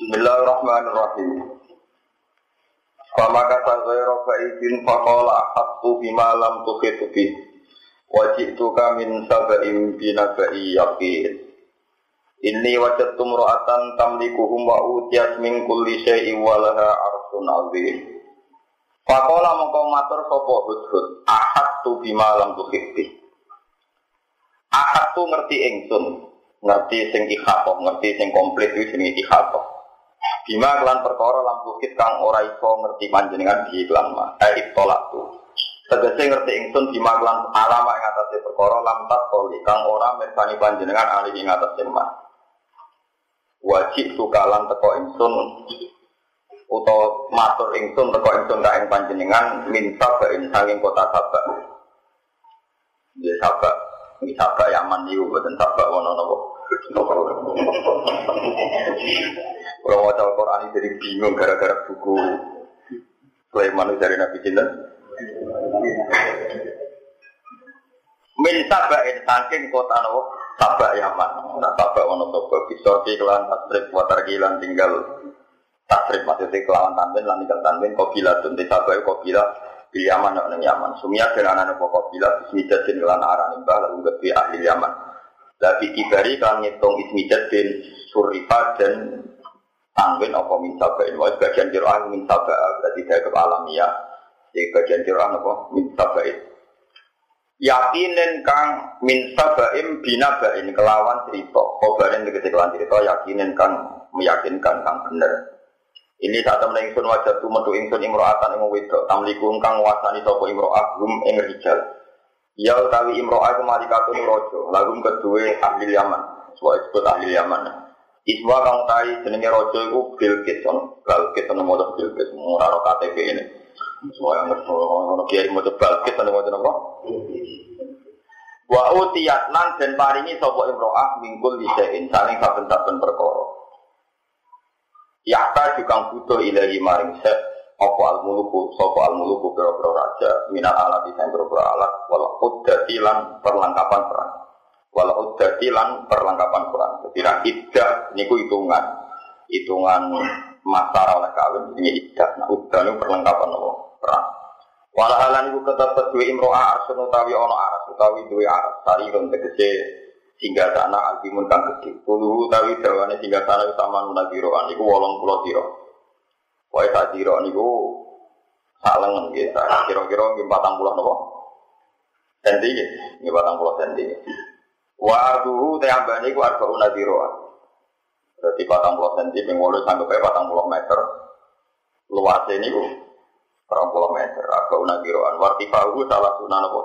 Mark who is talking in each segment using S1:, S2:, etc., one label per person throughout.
S1: Bismillahirrahmanirrahim. Fama kata ghairu fa'idin faqala ahattu bima lam tuhit bi. Wajituka min sab'in binaba'i yaqin. Inni wajadtu mra'atan tamlikuhum wa utiyat min kulli syai'in wa laha arsun 'azim. Faqala mongko matur sapa hudhud, ahattu bima lam tuhit bi. Ahattu ngerti ingsun, ngerti sing ikhatoh, ngerti sing komplit itu jenenge ikhatoh. Bima kelan perkara lam bukit kang ora iso ngerti panjenengan di iklan ma. Eh tolak tu. Tegese ngerti ingsun bima kelan alama ing atase perkara lam tak kang ora mirsani panjenengan ali ing atase ma. Wajib tukalan teko ingsun utawa matur ingsun teko ingsun ka ing panjenengan minta bain saking kota Sabak. Ya Sabak, ini Sabak Yaman niku boten Sabak wono napa. Kalau mau tahu Quran ini jadi bingung gara-gara buku Sulaiman dari Nabi Cinta. Min sabain saking kota nopo Sabak Yaman. Nah Sabak ono sopo bisa kelan tasrif watar kilan tinggal tasrif maksudnya kelawan tanbin lan tinggal tanbin kobila tunti Sabak kobila di Yaman nang Yaman. Sumia dengan anak pokok kobila bismijatin kelan arah nimbah lalu gede ahli Yaman. Tapi ibari kan ngitung ismijat bin surifa dan tanwin apa min sabain. Wah bagian kiroah min sabah berarti saya ke alamiah. Jadi bagian kiroah apa min sabain. Yakinin kang min sabaim binabain kelawan cerita. Kobarin kelawan cerita yakinin kang meyakinkan kang bener. Ini saat temen ingsun wajah tu metu ingsun imro'atan ing wedok tamlikum kang wasani sapa imro'ah hum ing rijal. Ya utawi imro'ah iku malikatun raja, lagum kedua ahli Yaman. Sebuah disebut ahli Yaman. Iswa kang tai jenenge raja iku Bilqis ono. Bilqis ono modal Bilqis ora ro KTP ini. Semua yang ono kiai modal Bilqis ono modal apa? Wa utiyat lan den paringi sapa imro'ah mingkul lisein saling saben-saben perkara. Yakta juga butuh ilahi maring set apa al muluku sapa al muluku pira-pira raja minal alat sing pira-pira alat wal uddati lan perlengkapan perang. Wal uddati lan perlengkapan perang. Jadi nak iddah niku hitungan. Hitungan masa oleh kawin ini iddah nah uddah niku perlengkapan apa? Perang. Wala halan iku ketepet duwe imro'ah arsun utawi ana aras utawi duwe aras. Sarirun tegese sehingga sana altimun kang gede kuluhu utawi dawane sehingga sana sama nunagiroan iku wolong pulau tiro Wae sak tiro niku sak lengen nggih, kira-kira nggih 40 napa? Senti nggih, nggih 40 senti. Wa arduhu tayambane iku arbaun nadiroan. Berarti 40 senti ping 8 sampai 40 meter. Luasnya niku 40 meter, arbaun nadiroan. Wartifahu salah sunan apa?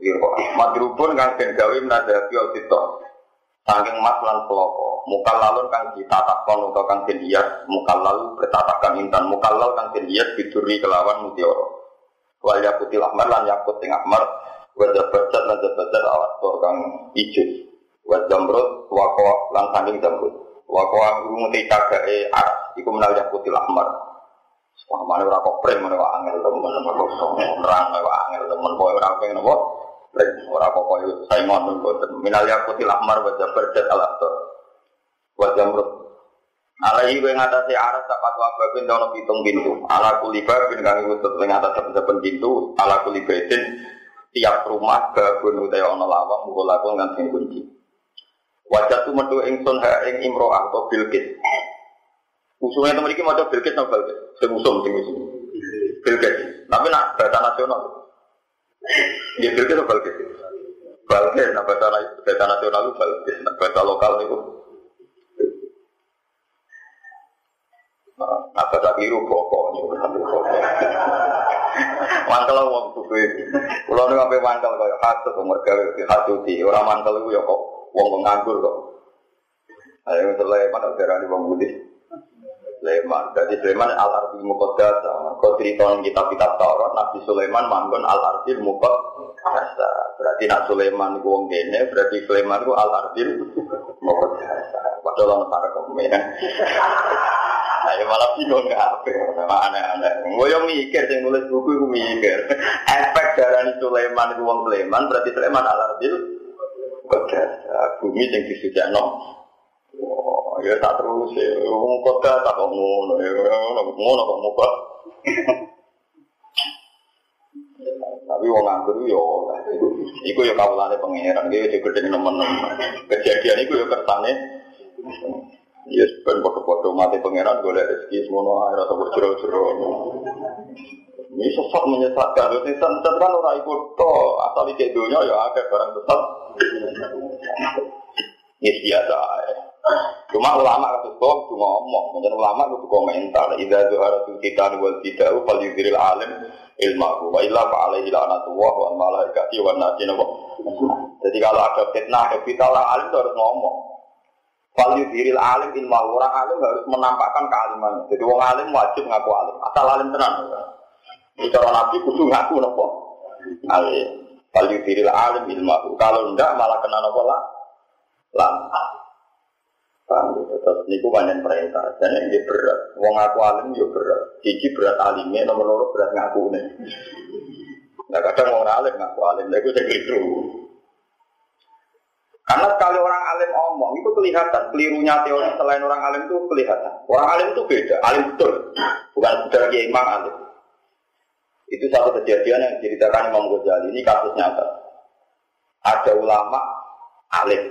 S1: Wiro. Madrubun kang den gawe menadabi audito. Saking mas lan peloko, mukal lalun kang ditatakon atau kang den hias, mukal lalu bertatakan intan, mukal lalu kang den hias biduri kelawan mutioro. Wal yakutil ahmar lan yakut ting ahmar, wajah bercat lan jabacat awat tor kang ijo. Wajah jamrut wako lan saking jamrut. Wako anggung te cagae aras, iku menal yakutil ahmar. Wah, mana ora prem mana wae angel temen wae angel temen kowe ora pengen apa? Ora apa-apa itu Simon mboten minal yakutil ahmar wa jabardat al aktor wa jamrut. Alaihi wa ngatasi aras sapat wa babin dono pitung pintu ala kuliba bin kami wutut wa ngatasi saben pintu ala kulibaitin tiap rumah babun utai ono lawang mukul lakon ngantin kunci. Wajah tu metu ingsun ha ing imro'ah atau bilkis. Usulnya teman ini mau bilkis atau bilkis? Sing usum sing usum. Bilkis. Tapi nak bahasa nasional Ya Bilqis atau Balkis? Balkis, nah bahasa, bahasa nasional itu Balkis, nah bahasa lokal itu Nah, bahasa biru pokoknya Mangkel wong buku ini. Kalau nih sampai mangkel kaya hasut, mereka hasuti. Orang mangkel itu ya kok wong nganggur kok. Ayo misalnya mana darah di wong budi. Sulaiman. Jadi Sulaiman al arbil muqaddas. Kau cerita kitab-kitab Taurat Nabi Sulaiman manggon al arbil muqaddas. Berarti nak Sulaiman ku wong kene, berarti Sulaiman ku al arbil muqaddas. Padahal ono para kemen. Ayo malah bingung apa aneh-aneh. Gue yang mikir yang nulis buku gue mikir. Efek darah Sulaiman itu Sulaiman berarti Sulaiman al arbil muqaddas. Bumi yang disujakno ya tak terus ya. Wong kota tak kok ngono ya. Ngono kok muka. Tapi wong nganggur yo iku yo kawulane pangeran iki yo gede nemen-nemen. Kejadian iku yo kersane Ya ben foto-foto mati pangeran golek rezeki semono ae rasa berjero-jero. Ini sesat menyesatkan. Terus sesat kan orang ikut to asal di dunia ya ada barang sesat. Ini biasa. Cuma ulama kasus kok itu ngomong, menjadi ulama itu komentar. Ida zuhara tu kita wal tidak fal yudhiril alim ilmahu wa illa fa alaihi la'natullah wal malaikati wan nasi Jadi kalau ada fitnah, ada fitnah orang alim itu harus ngomong. Fal yudhiril alim ilmahu orang alim harus menampakkan kealimannya. Jadi orang alim wajib ngaku alim. Asal alim tenang. Cara Nabi kudu ngaku nopo. Alim. Fal yudhiril alim ilmahu. Kalau enggak malah kena nopo lah. Lah. Paham gitu. Terus niku perintah. Dan yang dia berat. Wong aku alim yo berat. Cici berat alimnya, nomor loro berat ngaku nih. Nah kadang orang alim ngaku alim, itu saya keliru. Karena sekali orang alim omong itu kelihatan kelirunya teori selain orang alim itu kelihatan. Orang alim itu beda, alim betul, bukan sekedar kiai imam alim. Itu satu kejadian yang diceritakan Imam Ghazali ini kasus nyata. Ada ulama alim,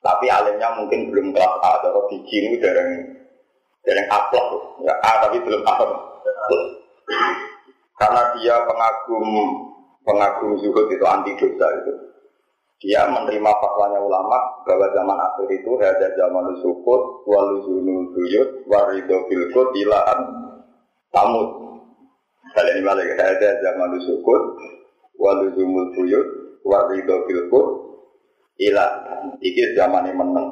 S1: tapi alimnya mungkin belum kelas A atau biji ini dari dari aplok, ya A tapi belum A. Karena dia pengagum pengagum zuhud itu anti dosa itu. Dia menerima fatwanya ulama bahwa zaman akhir itu ada zaman sukut, waluzunul buyut, warido bilkut, ilaan tamut. Kalian ini balik ada zaman sukut, waluzunul buyut, warido bilkut, ilah iki zaman ini menang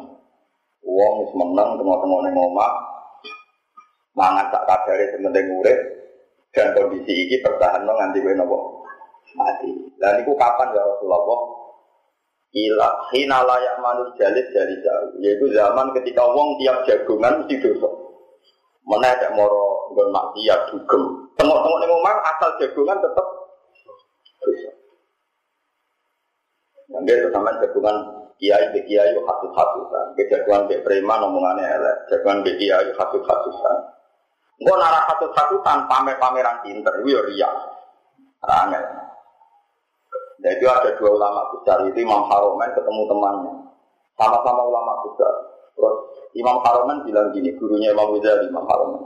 S1: uang wis menang tengah-tengah ning omah. Mangan tak kadare sementing urip. Dan kondisi iki bertahan no nganti kowe napa mati. Lah niku kapan ya Rasulullah? Ila hina layak manus jalit dari jauh. Yaitu zaman ketika wong tiap jagungan mesti dosa. Ada moro nggon maksiat dugem. Tengok-tengok ning omah asal jagungan tetep dosa dia sama jagungan kiai be kiai yo hatut hatutan, ke jagungan be preman omongannya elek, jagungan be kiai yo hatut hatutan. Gue nara hatut hatutan pamer pameran pinter, itu yo ria, rangel. Dan itu ada dua ulama besar itu Imam Haromen ketemu temannya, sama-sama ulama besar. Terus Imam Haromen bilang gini, gurunya Imam Ghazali, Imam Haromen.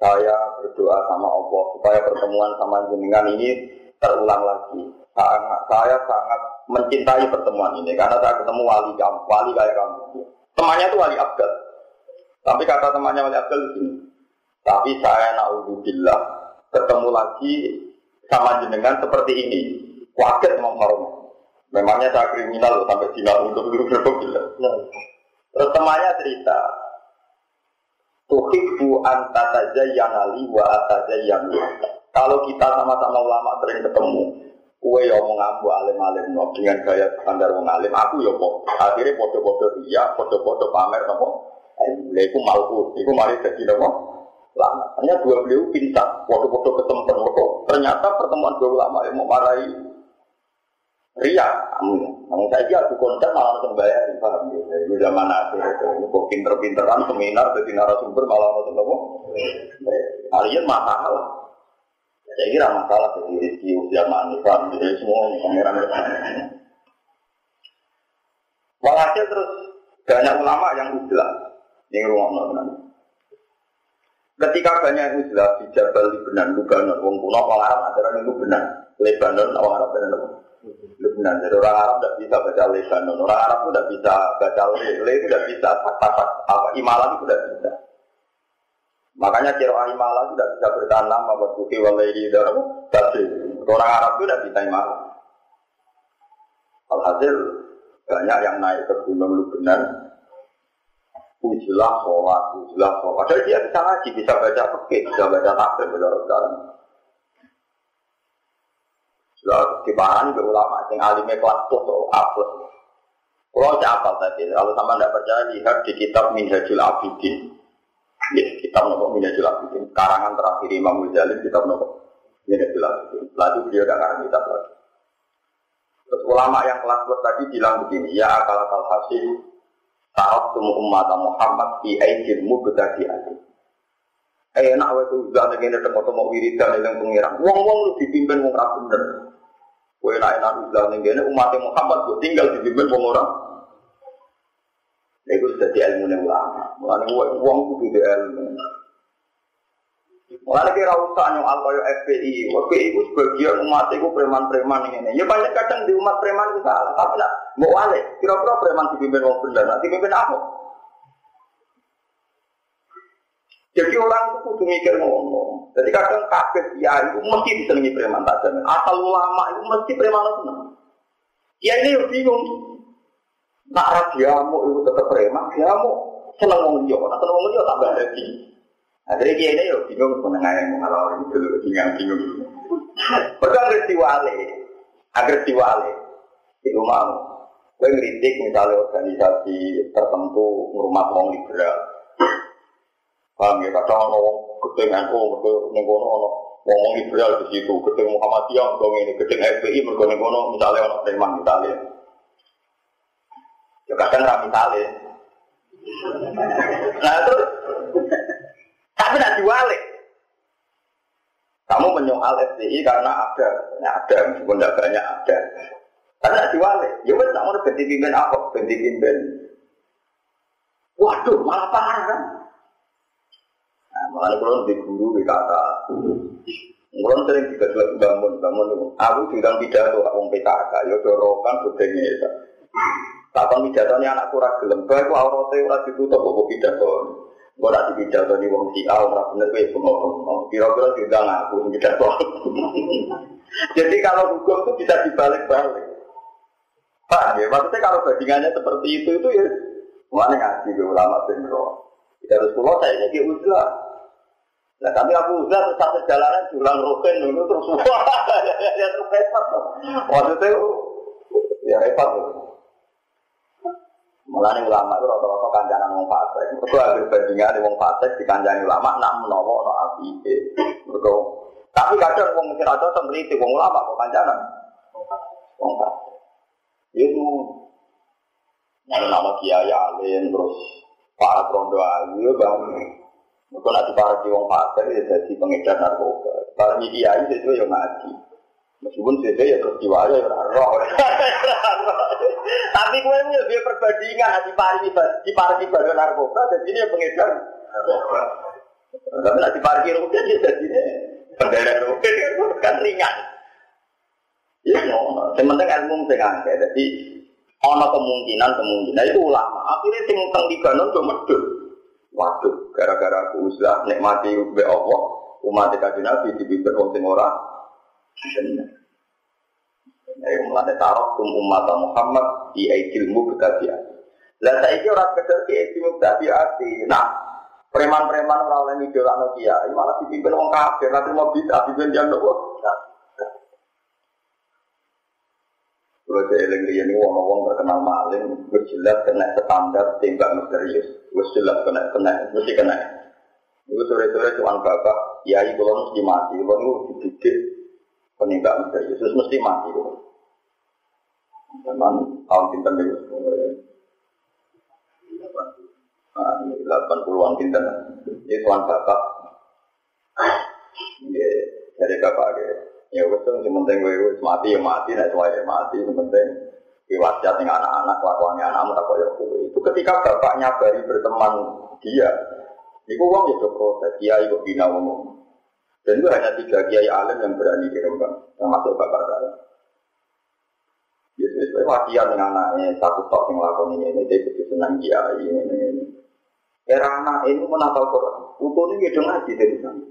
S1: Saya berdoa sama Allah supaya pertemuan sama jenengan ini terulang lagi. Sangat, saya sangat mencintai pertemuan ini karena saya ketemu wali kamu, wali kayak kamu. Temannya itu wali Abdul. Tapi kata temannya wali Abdul begini. Tapi saya naudzubillah ketemu lagi sama jenengan seperti ini. Wajar sama Harum. Memangnya saya kriminal loh sampai Cina untuk dulu bilang. Terus temannya cerita, Tuhibbu antatazayyana li wa atazayyanu. Kalau kita sama-sama ulama sering ketemu, kue yang mau ngambu alim-alim no dengan gaya standar wong aku ya kok akhirnya foto-foto dia, foto-foto pamer nopo. Lha iku malku, iku mari dadi nopo? Lama. Hanya dua beliau pintar, foto-foto ketemu foto. Ternyata pertemuan dua ulama yang mau marahi Ria, kamu Namun saya aku konten malah langsung bayar, paham ya? Itu zaman akhir itu, kok pinter-pinteran seminar, jadi narasumber malah langsung nopo. Kalian masalah. Saya kira masalah jadi rezeki usia manifan, jadi semua pangeran Walhasil terus banyak ulama yang udah yang rumah nonton. Ketika banyak udah di Jabal Lebanon, Lebanon, wong kuno orang Arab adalah itu benar. Lebanon, orang Arab benar. Lebanon, jadi orang Arab tidak bisa baca Lebanon, orang Arab itu tidak bisa baca Le, itu tidak bisa, tak apa imalan itu tidak bisa. Makanya kira malah tidak bisa bertahan lama buat bukti walairi dalam tafsir. Orang Arab itu tidak bisa imalah. Alhasil banyak yang naik ke gunung Lebanon Ujilah sholat, ujilah sholat. Padahal dia bisa ngaji, bisa baca fikih, bisa baca tafsir, baca sekarang. Sudah diparani ke ulama, yang alimnya kelas tuh, apa? Kalau saya apal tadi, kalau sama tidak percaya, lihat di kitab Minhajul Abidin. Ya, kitab nopo Minhajul Abidin. Karangan terakhir Imam Ghazali, kitab nopo Minhajul Abidin. Lalu beliau tidak karang kitab lagi. Terus ulama yang kelas tadi bilang begini, ya akal akal hasil Tarok tumu umat Muhammad di aidilmu betadi ati. Enak wae tuh udah ngene temu-temu wiridan yang pengiran. Wong-wong lu dipimpin wong ra bener. Kowe nek enak udah ngene umat Muhammad kok tinggal dipimpin wong ora. Iku dadi ilmu ulama. Mulane wong kudu ilmu. Mulane kira usah nyong kaya FPI. FPI itu sebagian umat itu preman-preman ini. Ya banyak kadang di umat preman itu salah. Tapi lah, mau wale. Kira-kira preman dipimpin orang benar. Nanti pimpin apa? Jadi orang itu kudu mikir ngomong. Jadi kadang kafir ya itu mesti disenangi preman tak. Asal ulama itu mesti preman itu. Ya ini yang bingung. Nak radiamu itu tetap preman, diamu seneng ngomong dia. Nak seneng ngomong dia tambah lagi. Nah, jadi dia ini yuk bingung menengah yang mengalami itu bingung bingung. Padahal agar diwale, agar diwale, itu mau. Gue ngeritik misalnya organisasi tertentu ngurmat orang liberal. Paham ya, kadang orang gedeng NU, mereka nengono orang ngomong liberal di situ, gedeng Muhammadiyah, dong ini, gedeng FPI, mereka nengono misalnya orang preman misalnya. Ya kadang rame misalnya. Nah terus tapi tidak diwalik. Kamu menyoal FPI karena ada, ya ada, meskipun tidak banyak ada. Tidak diwalik. Ya wes, kamu udah ganti pimpin apa? Ganti pimpin. Waduh, malah parah kan? Nah, malah kalau di guru di kata, Mulai sering juga jelas bangun, bangun. Aku bilang pidato, aku PKK, ya dorokan, bedanya ya. Kapan ini anak kurang gelem, aku auratnya ora ditutup, aku pidato. Gue nak dipidato di wong si A, orang bener gue bengong-bengong. Kira-kira juga ngaku pidato. Jadi kalau hukum itu bisa dibalik-balik. Pak, ya, maksudnya kalau bandingannya seperti itu, itu ya mana ngaji ke ulama benro. Kita harus pulau saya jadi uzlah. Nah kami aku uzlah terus satu jalanan jualan roken dulu terus wah ya terus repot. Maksudnya ya repot. Mulane ulama itu rata-rata kancanan wong fasik. Mergo akhir bandingan wong fasik dikancani ulama nak menawa ana apike. Mergo tapi kadang wong sing rada semriti wong ulama kok kancanan. Wong fasik. Itu Nah, nama kiai alim terus para prondo ayu ya bang. Mereka nanti para wong fasik ya jadi pengedar narkoba. Para kiai itu ya ngaji. Meskipun saya ya terus diwaya ya roh. Tapi gue ini lebih perbandingan di pari di pari badan narkoba dan ini pengedar narkoba. Tapi nanti parkir rupiah dia jadi ini rupiah kan ringan. Ya, no, sementara ilmu sing akeh. Jadi ana kemungkinan kemungkinan itu ulama. Akhirnya sing teng Libanon do medhot. Waduh, gara-gara aku usah nikmati be Allah, umat kajian Nabi dipimpin wong sing ora Ayo mulai taruh tum umat Muhammad di aidilmu berkati Lah saya kira orang kecil di aidilmu berkati Nah, preman-preman orang lain itu lah Nokia, malah dipimpin orang kafir, nanti mau bisa dipimpin yang nopo. Kalau saya eling ini wong wong terkenal maling, gue jelas kena standar tembak misterius, gue jelas kena kena, mesti kena. Gue sore-sore cuman bapak, ya ibu mesti mati, kalau dididik penembak misterius Yesus mesti mati. Memang tahun pinter itu. Delapan puluhan pinter. Ini tuan bapak. Ya, dari bapak ya. Ya wes yang penting gue mati ya mati, nah cuma ya mati. Yang penting diwasiat dengan anak-anak, kelakuannya anakmu tak koyok Itu ketika bapak nyabari berteman dia, itu uang itu proses, dia ikut bina umum. Dan itu hanya tiga kiai alim yang berani Rembang, termasuk bapak saya. Yesus itu wasiat dengan anaknya, satu tok yang lakon ini, ini dia begitu senang kiai, ini, ini. Era anak ini menapal Quran, ini ngedong ngaji dari sana.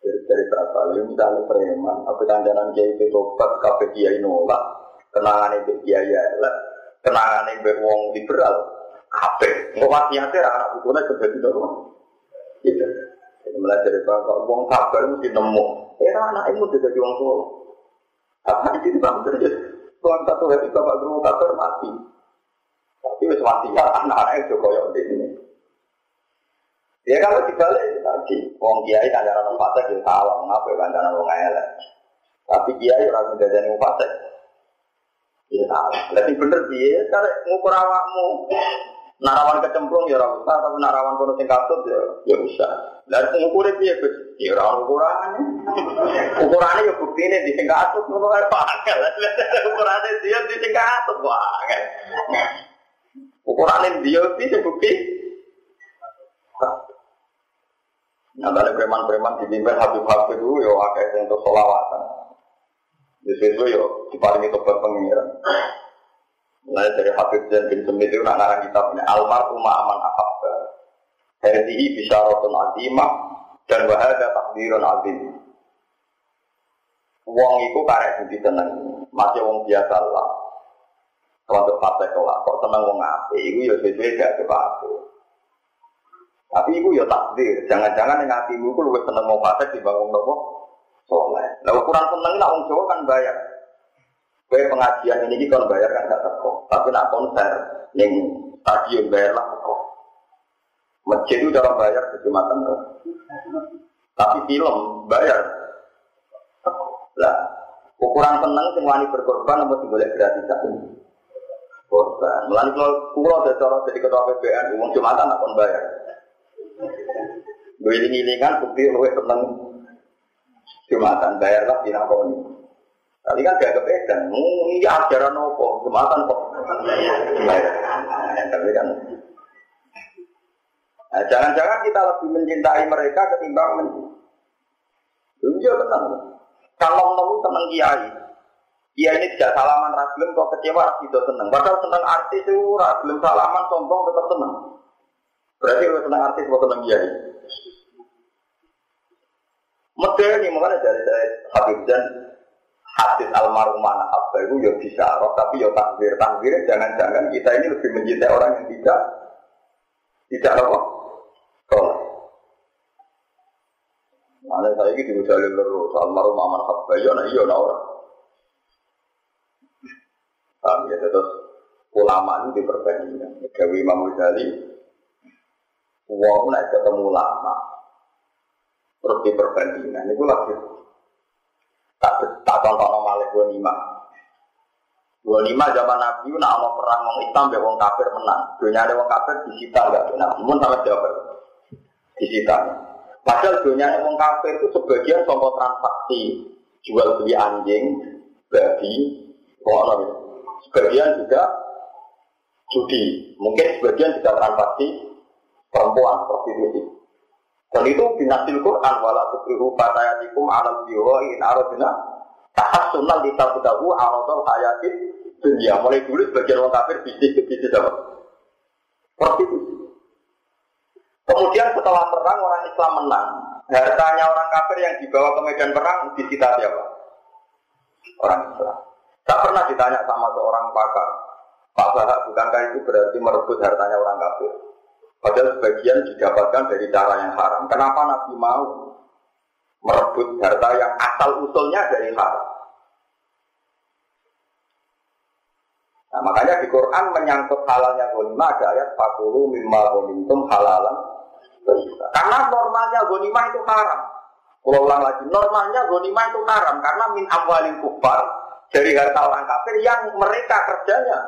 S1: Dari, dari berapa lalu misalnya preman, apa kandanan kiai itu tobat, kafe kiai nolak, kenangan itu kiai elek, kenangan itu wong liberal, kafe. Nggak wasiatnya anak utuhnya di dalam. Gitu. Mulai dari bapak, uang kabar mesti nemu. Era anak itu juga jadi uang tua. Apa di situ bang terus? Tuhan satu hari bapak guru kabar mati. Tapi wis mati ya anak-anak itu koyok di sini. Ya kalau dibalik tadi, uang kiai kanjaran orang fasik ya salah, ngapa kanjaran orang elek. Tapi kiai orang menjadi orang fasik. Ya salah. Lagi bener dia, cara ngukur awakmu. Narawan kecemplung ya ora usah, tapi narawan kono sing katut ya ya usah. Lah ngukure piye Gus? Ya ora ukurane. Ukurane ya buktine di sing katut ngono ae pakel. Ukurane dia di sing katut wae. Ukurane dia di sing bukti. Nah, dari preman-preman dipimpin Habib-Habib itu, ya akeh yang untuk solawatan. Di situ ya, diparingi tobat pengiran. Mulai dari Habib dan bin Semit itu nak ngarang kitabnya Almar Umma Aman Ahabba. Hadihi bisyaratun azimah dan wahada takdirun azim. Wong itu karek budi tenang, masih wong biasa lah. Untuk partai kelak, kok tenang wong ape, itu ya sesuai gak kepaku. Tapi itu ya takdir, jangan-jangan yang hatimu itu lebih seneng mau partai dibangun nopo soleh. Nah ukuran seneng lah wong Jawa kan bayar. Kue pengajian ini kan bayar kan gak teko, tapi nak konser yang stadion bayar lah teko. Masjid itu cara bayar kejumatan tuh. Tapi film bayar. Lah, ukuran seneng sing wani berkorban apa sing boleh gratisan? Korban. Mulane kalau kulo ada cara jadi ketua PBN, uang jumatan nak kon bayar. Gue ini kan bukti lu seneng jumatan bayar lah di nakoni. Tapi kan gak kepedan, ini ajaran apa, jumatan kok. Tapi kan Nah, jangan-jangan kita lebih mencintai mereka ketimbang men. Iya tenang. Kalau mau tenang kiai, kiai ini tidak salaman ragilem kok kecewa tidak seneng. Padahal seneng artis itu ragilem salaman sombong tetap seneng. Berarti kalau seneng artis kok seneng kiai. Medeni makanya dari saya Habib dan hadis almarhumah apa itu ya bisa roh tapi ya takbir takbir jangan-jangan kita ini lebih mencintai orang yang tidak tidak apa soleh. Mana saya ini diujalin terus almarhum aman habba ya nah iya nah orang. Paham ya terus ulama ini diperbandingkan. Gawi Imam Ghazali, uang naik ketemu ulama, terus diperbandingkan. Itu lagi tak tak contoh malih dua lima. Zaman Nabi, nak mau perang wong Islam be wong kafir menang. Dunia ada wong kafir disita enggak? Nabi pun sama jawab disita. Padahal dunia wong kafir itu sebagian contoh transaksi jual beli anjing, kono gitu. Sebagian juga judi. Mungkin sebagian juga transaksi perempuan prostitusi. Dan itu binasil Quran wala tukrihu fatayatikum ala biwa in aradna tahassunan li tabtahu aradul hayatid dunia. Mulai dulu sebagian orang kafir bisnis ke bisnis apa? Prostitusi. Kemudian setelah perang orang Islam menang, hartanya orang kafir yang dibawa ke medan perang disita siapa? Orang Islam. Tak pernah ditanya sama seorang pakar, Pak Bahak bukankah itu berarti merebut hartanya orang kafir? Padahal sebagian didapatkan dari cara yang haram. Kenapa Nabi mau merebut harta yang asal usulnya dari haram? Nah, makanya di Quran menyangkut halalnya gonima ada ayat fakulu mimma gonimtum halalan karena normalnya gonima itu haram. Kalau ulang lagi, normalnya gonima itu haram karena min awalin kufar dari harta orang kafir yang mereka kerjanya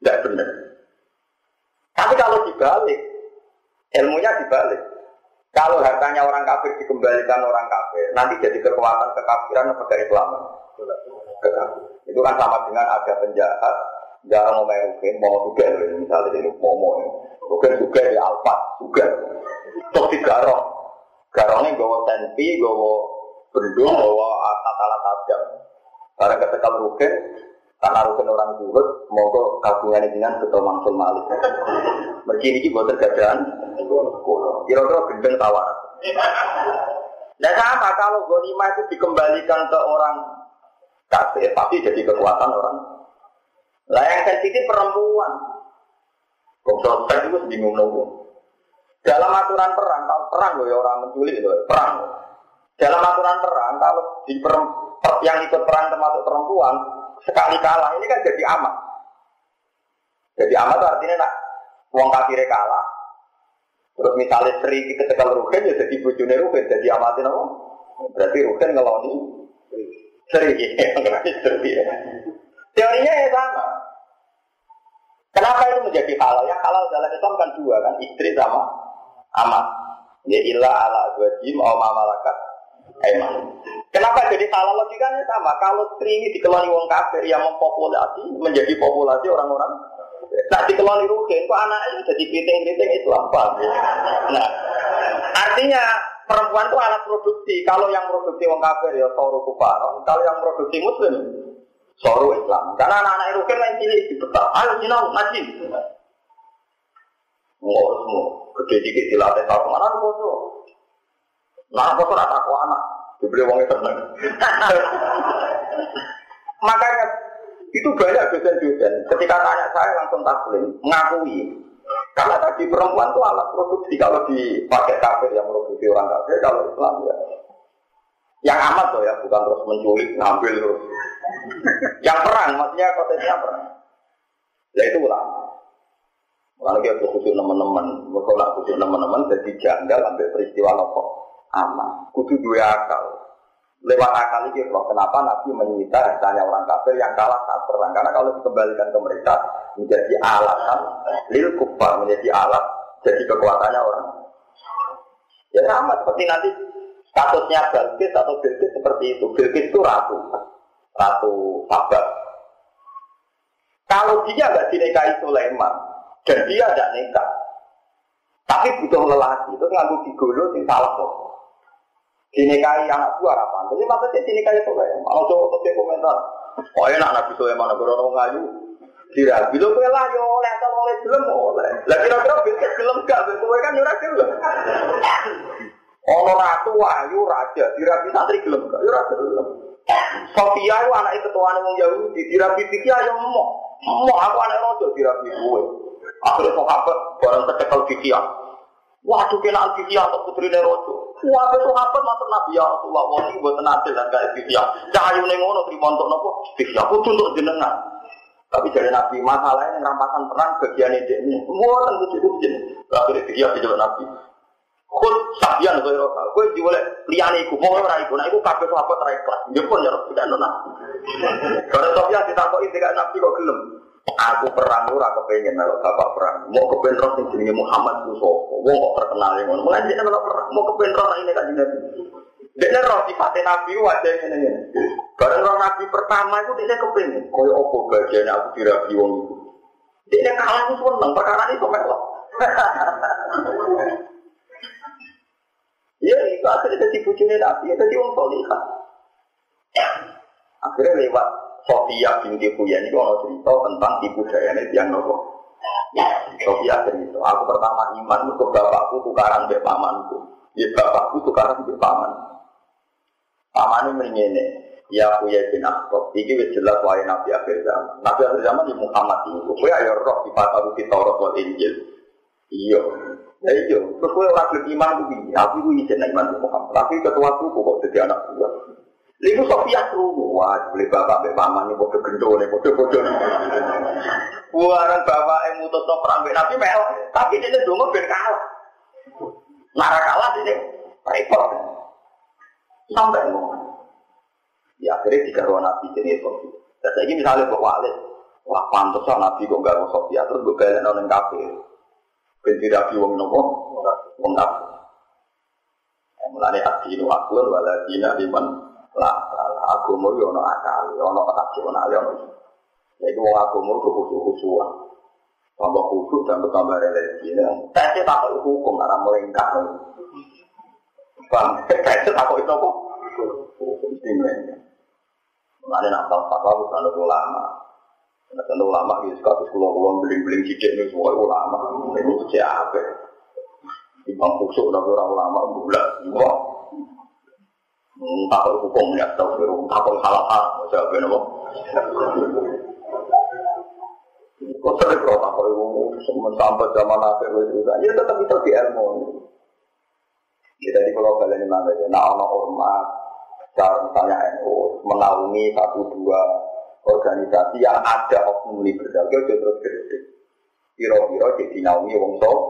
S1: tidak benar. Tapi kalau dibalik, ilmunya dibalik. Kalau hartanya orang kafir dikembalikan orang kafir, nanti jadi kekuatan kekafiran atau keislaman. Itu kan sama dengan ada penjahat, jarang mau main rugen, mau juga misalnya mau mau, rugen juga di alpat, juga. Terus di garong, garongnya gawa tempi, gawa bendung, gawa alat-alat tajam. Barang ketekal rugen, karena rugen orang juhud, mau kagungan dengan betul mangsul malik. Mergi ini buat tergadaan, kira-kira gendeng tawar. Dan sama kalau gonima itu dikembalikan ke orang kafir, pasti jadi kekuatan orang. Lah yang sensitif perempuan. Prospek itu bingung nopo. Dalam aturan perang, kalau perang loh ya orang menculik loh, perang. Dalam aturan perang, kalau di per, yang ikut perang termasuk perempuan, sekali kalah ini kan jadi amat. Jadi amat artinya nak uang kafir kalah. Terus misalnya Sri ketika Rugen ya jadi bujune Rugen jadi amatin apa? Berarti Rugen ngeloni Sri, Sri. Teorinya ya sama. Kenapa itu menjadi halal? Ya halal dalam Islam kan dua kan, istri sama amat. Ya ilah ala azwajim atau mamalakat Emang. Kenapa jadi halal logikanya sama? Kalau istri ini dikeloni wong kafir yang mempopulasi menjadi populasi orang-orang Nah dikeloni ruhin, kok anaknya jadi keriting-keriting Islam, paham Nah, artinya perempuan itu alat produksi. Kalau yang produksi wong kafir ya soru kufaron. Kalau yang produksi muslim soru Islam. Karena anak-anak ruhin main cilik dibetak. Ayo sinau ngaji. Ngurus semua. Gede dikit dilatih tahu mana koso. Nah koso rata anak. Dibeli wongnya tenang. Makanya itu banyak dosen-dosen. Ketika tanya saya langsung taslim, mengakui. Karena tadi perempuan itu alat produksi. Kalau dipakai kafir yang produksi orang kafir, kalau Islam ya. Yang amat loh ya, bukan terus menculik, ngambil terus. yang perang, maksudnya konteksnya perang. Ya itu ulama. Kalau kita khusus teman-teman, mereka nak khusus teman-teman jadi janggal ambil peristiwa nopo aman. Kudu dua akal. Lewat akal ini loh, kenapa Nabi menyita hartanya orang kafir yang kalah saat perang. Karena kalau dikembalikan ke mereka, menjadi alatan, lil kufar menjadi alat, jadi kekuatannya orang. Ya sama seperti nanti kasusnya Bilqis atau Bilqis seperti itu. Bilqis itu ratu, ratu sabar. Kalau dia nggak dinikahi Sulaiman dan dia tidak nikah, tapi butuh lelaki, itu nganggu digolo sing salah kok dinikahi anak buah apa? Jadi maksudnya dinikahi Sulaiman. Kalau coba ke komentar, oh enak Nabi Sulaiman, gue orang ngayu. Dirabi lo kue lah yo oleh atau oleh belum oleh. Lah kira-kira bilkis belum gak, kowe kan ora gelem. Ono ratu wahyu raja, dirabi santri gelem gak? Yo gelem. Sofia itu anak ketuaan wong Yahudi, dirabi pikir ayo mau. Mau aku anak rojo dirabi gue. Akhirnya sahabat barang tercekel fikih. Waduh kena fikih atau putri rojo. Suatu sahabat masuk Nabi ya Rasulullah, wong ini buat adil dan gak ikhtiar. Cahayu nengono terima untuk nopo, ikhtiar aku untuk jenengan. Tapi dari Nabi masalahnya yang rampasan perang bagian ini, semua tentu cukup jenis. Akhirnya ikhtiar di jalan Nabi. Kul sabian kau roka, kau boleh liane iku, mau orang iku, nah iku kafe sahabat terikhlas. Dia pun ya tidak nona. Kalau Sofia ditakoi tidak Nabi kok gelem. Aku perang ora kepengen kalau bapak perang. Mau kepengen roh sing jenenge Muhammad ku sapa? Wong kok terkenal ngono. Mulai dia kalau perang mau kepengen roh ini kan Nabi. Dia roh sifatnya Nabi wajah ini ini. Bareng roh Nabi pertama itu dia kepengen. Koyo opo bagian aku dirabi wong itu. Dia kalah itu seneng perkara itu melok. Iya, itu akhirnya jadi bujurnya Nabi, jadi wong solihah. Akhirnya lewat Sofia binti Huyan itu ada cerita tentang ibu dayanya yang nopo. Sofia cerita, aku pertama iman ke bapakku tukaran be pamanku. Ya bapakku tukaran be paman. Paman ini menyene, ya Huya bin Akhtab. Iki wis jelas wae Nabi akhir zaman. Nabi akhir zaman di Muhammad ini. Kowe ayo roh di aku di Taurat wal Injil. Iya. Ya iya, terus kowe ora iman piye? Aku ku ijen iman Muhammad. Tapi ketua suku kok jadi anak buah. Lalu Sofia krungu, wah beli bapak beli mama nih bodoh gendo nih bodoh bodoh. Buaran bapak mutus no perang Nabi mel, tapi dia dulu ben kalah. Nara kalah dia repot. Sampai ngomong. Ya akhirnya ruang Nabi jadi Sofia. Dan saya misalnya Pak Walid, wah pantas Nabi kok gak mau Sofia terus gue balik nonton kafe. Binti Rabi wong nopo, wong kafe. Mulane adinu aklun waladina liman lah agama yo ono akal, ono rasional yo. Jadi wong agama itu khusus-khususan. Tambah khusus dan bertambah religi. Tapi tak hukum karena melengkap. Bang, tak itu apa? Timnya. Mengenai nakal fatwa bukan ulama. Nah, ulama di kasus pulau-pulau beling-beling sidik ini semua ulama. Ini siapa? Imam Kusuk tapi orang ulama bulat. Takut hukum ya tahu takut salah hal jawab apa kok sering kalau takut hukum? Sampai zaman akhir itu ya tetap itu di ilmu. Ya jadi kalau kalian ini mana ya nah orang ormas cara misalnya NU menaungi satu dua organisasi yang ada oknum liberal. Itu terus gede kira-kira jadi naungi wong sok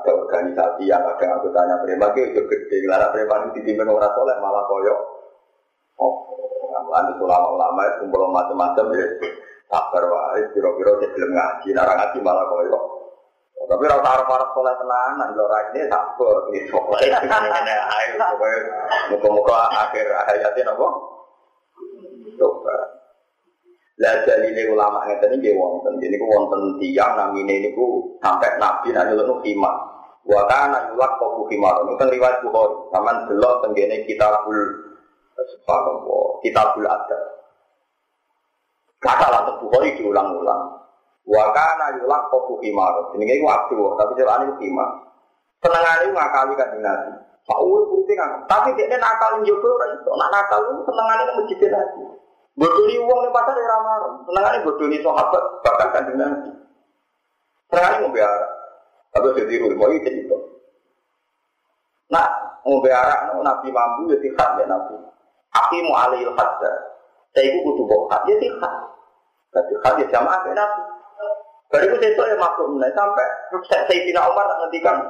S1: ada organisasi yang ada anggotanya preman itu gede lara preman itu dipimpin orang soleh malah koyo oh Lantas ulama-ulama itu kumpul macam-macam ya. Sabar wae, kira-kira dia belum ngaji, narang ngaji malah koyo. Tapi rata arah para soleh tenanan, lo ini sabar, ini soleh, ini ayo, pokoknya muka-muka akhir hayatnya apa? Coba. Lah ini ulama tadi dia wonten, jadi ku wonten namine ini ku sampai nabi nanti lalu himar. Wa yulak kau himar. Ini kan riwayat Bukhari. Taman delok tenggene kitabul subhanallah, kitabul adab. Kata lah Bukhari diulang-ulang. Wa kana yulak kau himar. Ini ku waktu, tapi ini himar. Senengannya ngakali kan nabi. Pak Uwe putih kan, tapi dia nakal njogo kan, nak nakal itu senengannya masjid nabi. Bodoni uang yang pasar ya ramah. Senangannya bodoni sahabat bahkan kanjeng Nabi. Senangannya mau biara. Tapi jadi rumah itu itu. Nah, mau biara, Nabi mampu ya tihat ya Nabi. Aku mau alih hadda. Saya itu butuh bokat ya tihat. Tapi tihat ya jamaah ya Nabi. Dari itu saya ya maklum sampai saya Sayyidina Umar ngendikan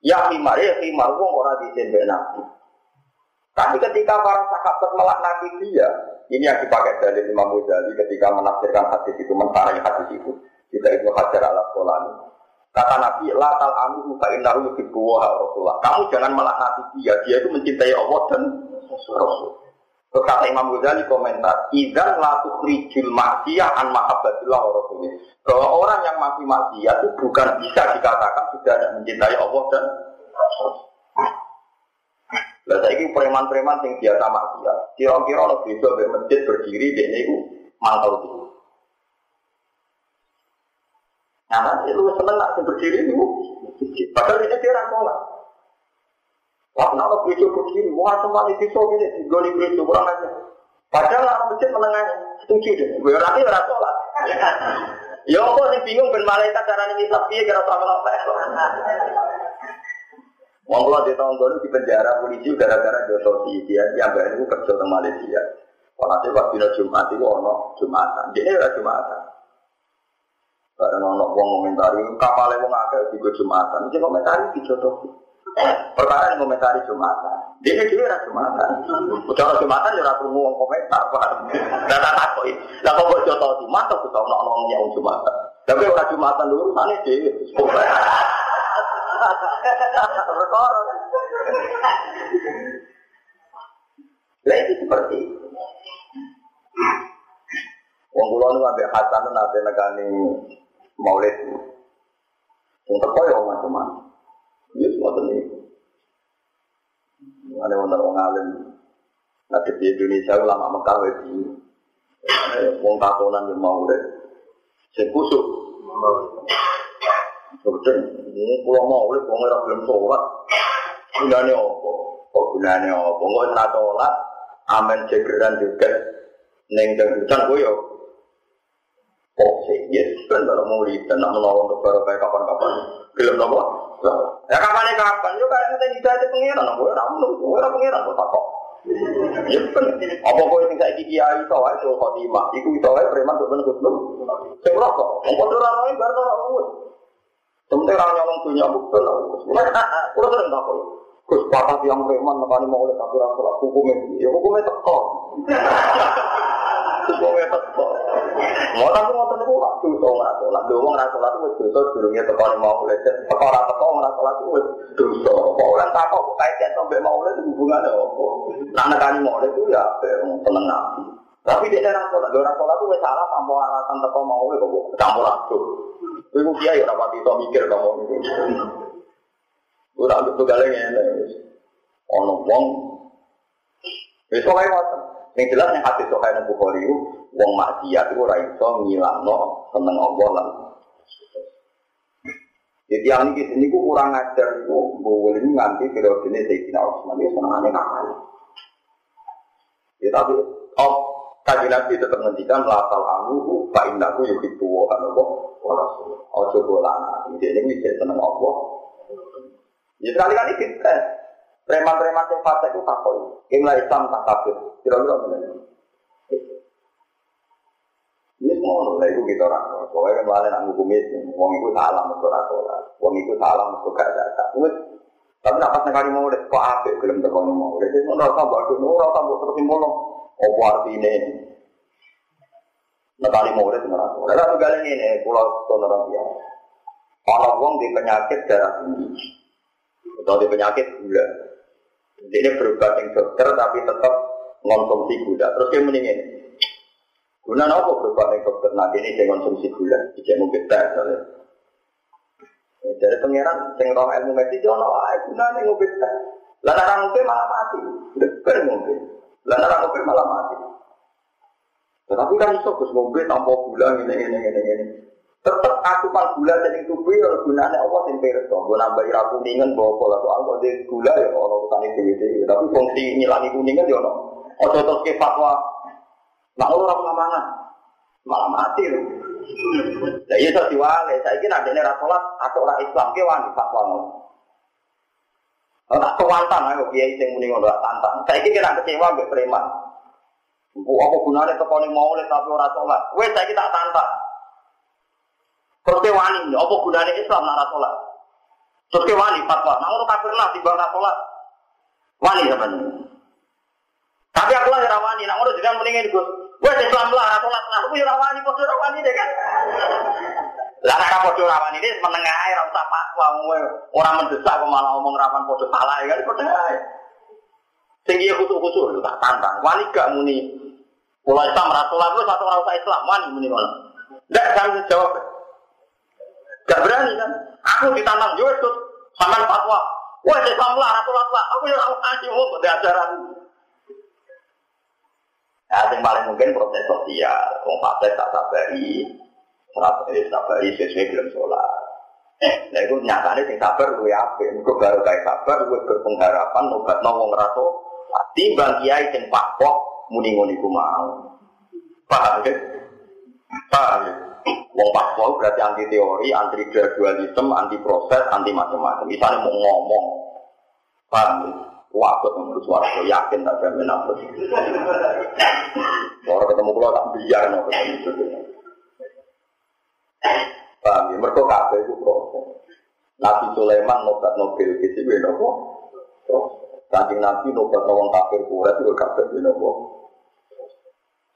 S1: ya himar ya himar uang orang di sini Nabi. Tapi ketika para sahabat melaknati dia, ini yang dipakai dari Imam Ghazali ketika menafsirkan hadis itu, mensarai hadis itu. Kita itu hajar ala kolani. Kata Nabi, la tal anu fa innahu yuhibbu Rasulullah. Kamu jangan melaknati dia, dia itu mencintai Allah dan Rasul. Terus kata Imam Ghazali komentar, "Idzan la tukhrijul ma'siyah an mahabbatillah wa rasulih." Bahwa orang yang mati maksiat itu bukan bisa dikatakan sudah mencintai Allah dan Rasul. Lah saiki preman-preman sing biasa maksiat, kira-kira ono beda mbek masjid berdiri dene iku mangkel itu. Nah, lu seneng nak berdiri itu, padahal ini dia rakola. Wah, kenapa gereja berdiri? Wah, semua itu so gini, digoli gereja kurang aja. Padahal orang masjid menengah setuju deh. Gue nanti rakola. Ya apa sih bingung ben malaikat carane ngisap piye kira sama apa Wong kula di tahun dulu di penjara polisi gara-gara si dia yang gak itu kerja di Malaysia. Walhasil pas dina Jumat itu ono Jumatan. Dia ora Jumatan. Karena ono wong komentari kapalnya wong akeh di Jumatan. Iki komentari di jodoh. Perkara yang komentari Jumatan. Dia dhewe ora Jumatan. Udah Jumatan ya ora wong komentar. Lah tak takoki. Lah kok jodoh Jumat kok ono wong Jumatan. Tapi ora Jumatan dulu sana dhewe. Perkara. Lah itu seperti. Wong kula nu ambek Hasan nate negani Maulid. Sing teko ya macam-macam. Ya semua ini. Ada wonten wong alim. Di Indonesia ulama Mekah wedi. Wong tatonan yang Maulid. Sing kusuk. Betul, ini pulau mau oleh pulau nggak belum sholat. Gunanya apa? Oh gunanya apa? Nggak nggak sholat. Amin cegeran juga. Neng dan hujan gue yo. Sih, yes. Kan mau lihat nak menolong untuk baru kayak kapan-kapan. Film apa? Ya kapan kapan? Yo kayak kita tidak ada pengiran. Gue ramu, gue ramu pengiran. Takut. Ya kan, apa kau yang saya gigi ayu tahu itu khotimah, itu itu aja preman tuh benar benar. Saya merokok, mau orang lain baru orang. Sementara orang nyolong punya bukti lah. Kurang sering tak kok. Gus patah yang preman nekani mau oleh tapi rasa hukumnya, ya hukumnya teko. Hukumnya teko. Mau tapi mau tentu lah nggak sholat. Dua orang nggak sholat itu dosa sebelumnya teko mau oleh teko orang teko nggak sholat itu dosa. Kau orang tak kok kaitan sampai mau oleh hubungannya apa? Nah nekani mau oleh itu ya seneng nabi. Tapi dia orang sholat, orang sholat itu salah tanpa alasan teko mau oleh kok campur aduk. Ibu kiai ya rapat itu mikir kamu itu. Gue tak betul galeng ya, ono wong. Besok kayak apa? Yang jelas yang hati sokai nang bukhari itu, wong maksiat itu ora iso ngilangno seneng Allah lah. Jadi yang ini sini ku kurang ajar itu, boleh ini nganti periode ini Sayyidina Utsman itu senengannya nakal. Ya tapi, oh, kaji nabi tetap menghentikan latal anu, pak indahku yuk itu kan Allah, coba lana. Jadi ini bisa seneng Allah. Ya sekali-kali kita, preman-preman yang fase itu takoi, lah Islam tak kafir, kira-kira benar. Ini semua lah itu kita orang, soalnya kan balik nak hukum itu, wong itu salah mereka rasolah, wong itu salah mereka gak ada. Tapi nak pas nekali mau kok apa belum terkono mau, jadi mau rasa buat dulu, rasa buat terus mau Apa artinya? Nekali murid merasa. Lalu satu kali ini, pulau toleran dia. Kalau wong di penyakit darah tinggi, atau di penyakit gula, jadi berubah yang dokter tapi tetap konsumsi gula. Terus dia mendingin, guna apa berubah yang dokter? Nanti ini dia konsumsi gula, tidak mungkin tak. Jadi pangeran sing roh ilmu medis yo ono wae gunane teh. Lah nek ngopi malah mati. Bener ngopi. Lah nek ngopi malah mati. Tetapi kan iso Gus ngopi tanpa gula ngene ngene ngene ngene. Tetep asupan gula sing tubuh yo gunane apa sing pirsa. Nggo nambahi ra kuningan bawa pola soal kok di gula ya ono utane dhewe Tapi fungsi ngilangi kuningan yo ono. Ojo terus ke fatwa. Nah ora mangan. Malah mati lho. Lah iya iso diwale, saiki nek dene ra salat atau ora Islam ki wani fatwa ngono. Oh, tak kewantang ayo kiai sing muni ngono tantang. Saiki kira kecewa mbek preman. Bu apa gunane teko ning maulid tapi ora salat. Wes saiki tak tantang. Terus ke wani, apa gunane Islam nek ora salat? Terus ke wani fatwa, nah ngono kafir lah timbang ora salat. Wani sampean. Tapi aku lah ora wani, nek ngono jenengan mendingin Gus. Wes Islam lah, sholat lah, aku ora wani padha ora deh kan. Lah nek padha ora wani ini menengah ae ora usah fatwa ora mendesak kok malah ngomong rawan padha salah ya kan padha ae. Sing iya khusus-khusus tak tantang. Wani gak muni. Mulai Islam ra sholat lu satu ora usah Islam wani muni ngono. Ndak kan jawab. Gak berani kan? Aku ditantang yo itu sama fatwa. Wah, Islam lah, sholat lah. Aku ya ora wani ngomong ajaran. Nah, yang paling mungkin proses sosial, wong fase tak sabari, sabari, sabari sesuai belum sholat. Nah itu nyatanya sing sabar gue apa? Gue baru kayak sabar, gue berpengharapan obat nongong raso. Timbang kiai sing pakpok muni ngoni ku mau. Paham ya? Paham ya? Wong berarti anti teori, anti gradualisme, anti proses, anti macam-macam. Misalnya mau ngomong, paham ya? Waktu menurut suara yakin tak jamin apa. Orang ketemu kalau tak biar no ketemu Paham ya? Mereka kabeh itu proses. Nabi Sulaiman nobat Nobel itu gue nopo. Saking Nabi nobat nawang kafir kuret itu kabeh gue nopo.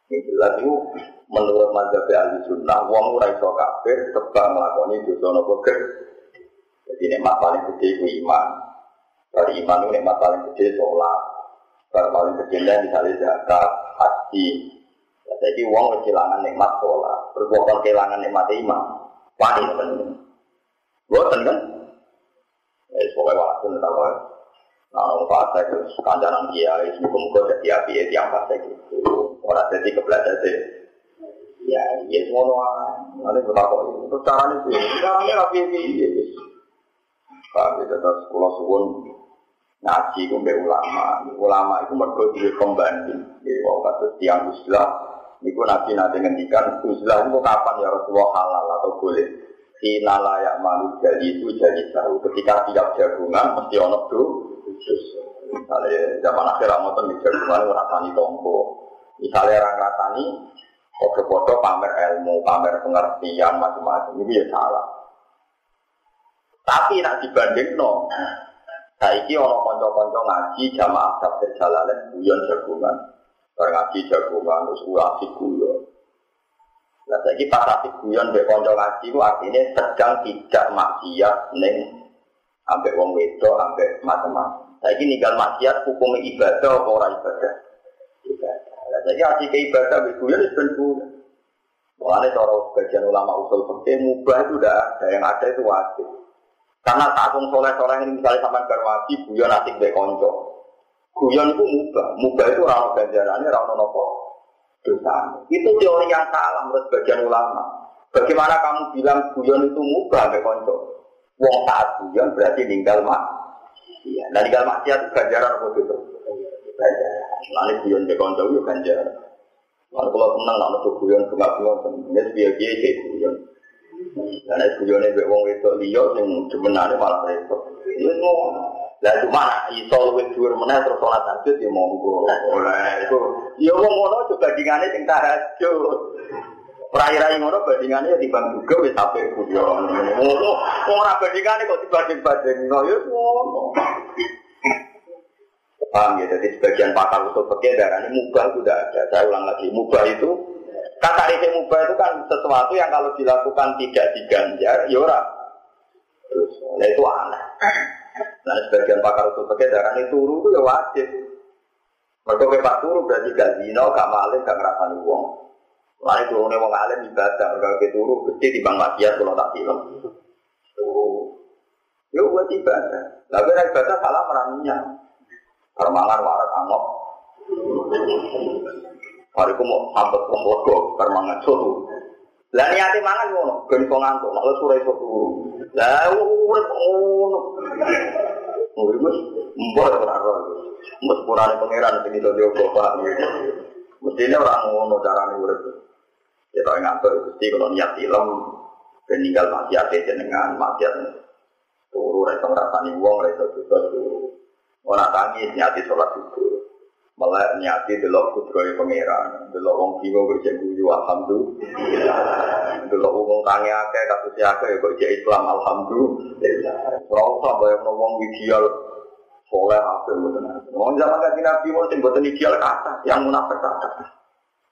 S1: Ini itu menurut mazhab ahli sunnah, wong ora iso kafir sebab nglakoni dosa nopo Jadi nikmat paling gede itu iman. Dari iman itu nikmat paling gede sholat. Baru paling gede misalnya zakat, haji. Ya, jadi uang kehilangan nikmat sholat. Berbuat kehilangan nikmat iman. Wani teman-teman. Buatan kan? Ya, pokoknya entah apa. Nah, fase itu kandaran kiai, semoga-moga jadi api ya tiang fase gitu. Orang jadi kebelajar sih. Ya, ya semua doang. Nanti berapa itu? Caranya sih, caranya rapi ya. Kita terus pulau suwun ngaji itu mbak ulama. Ulama itu mereka juga pembanding. Jadi kalau kata tiang uzlah, itu nabi nanti ngendikan uzlah itu kapan ya Rasulullah halal atau boleh. Kina layak jadi itu jadi tahu. Ketika tiap jagungan mesti ono tuh. Misalnya zaman akhir Ramadan di jagungan rasani tombo. Misalnya orang rasani foto-foto pamer ilmu, pamer pengertian macam-macam. Ini ya salah. Tapi nak dibanding no, Saiki ono konco-konco ngaji jamaah tafsir jalalain guyon jagungan. Bar ngaji jagungan terus asik guyon. Nah saiki pas asik guyon mbek konco ngaji ku artinya sedang tidak maksiat ning ambek wong wedok ambek macam-macam. Saiki ninggal maksiat hukum ibadah apa ora ibadah? Ibadah. Lah saiki asik ibadah guyon wis ben Mulane cara sebagian ulama usul fikih mubah itu udah ada, yang ada itu wajib. Karena takung soleh-soleh ini misalnya sampai berwaji, guyon asik be konco. Guyon itu mubah, mubah itu rano ganjarannya, rano nopo dosa. Itu teori yang salah menurut bagian ulama. Bagaimana kamu bilang guyon itu mubah be? Wong saat guyon berarti ninggal mak. Iya, dan ninggal maksiat itu ganjaran apa itu? Ganjaran. Lalu guyon be konco itu ganjaran. Lalu kalau tenang, lalu guyon bunga-bunga, ini biaya-biaya kayak guyon. Karena itu guyone mbek wong wedok liya sing demenane malah repot. Ya semua. Lah cuma iso luwih dhuwur meneh terus salat tahajud ya monggo. Ora itu. Ya wong ngono coba bandingane sing tahajud. Rai-rai ngono bandingane ya timbang juga wis sampe kudu ngono. Ora bandingane kok dibanding-banding. No ya ngono. Paham ya? Jadi sebagian pakar usul fikih darah ini mubah itu tidak ada. Saya ulang lagi, mubah itu kata risi mubah itu kan sesuatu yang kalau dilakukan tidak diganjar, ya ora. Terus, nah itu aneh. Nah sebagian pakar usul fikih darah ini turu itu ya wajib. Mereka kepak turu berarti gak zino, gak maling, gak ngerasani uang. Lalu turunnya wong alim ibadah, mereka turu, gede di bang maksiat kalau tak film. Turu. Ya buat ibadah. Lalu ibadah salah meraninya. Permangan warak amok. Hariku mau sambet lego permangan soto. Lah niate mangan ngono, ben iso ngantuk, nek sore iso turu. Lah urip ngono. Urip wis mbok ora ora. Mbok purane pangeran sing iso diopo paham. Mestine ora ngono carane urip. Ya tak ngantuk Gusti kalau niat film ben ninggal maksiat jenengan maksiat. Turu ra iso ngrasani wong, ra iso turu. Orang tangis nyati sholat subuh. Malah nyati delok kudroy pangeran, delok wong kiwa berjek guyu alhamdulillah. Delok wong tangi akeh kasus akeh kok jek Islam alhamdulillah. Ora usah bayang wong ideal soleh apa mboten. Wong zaman kanjeng Nabi wong sing mboten ideal kata, yang munafik kata.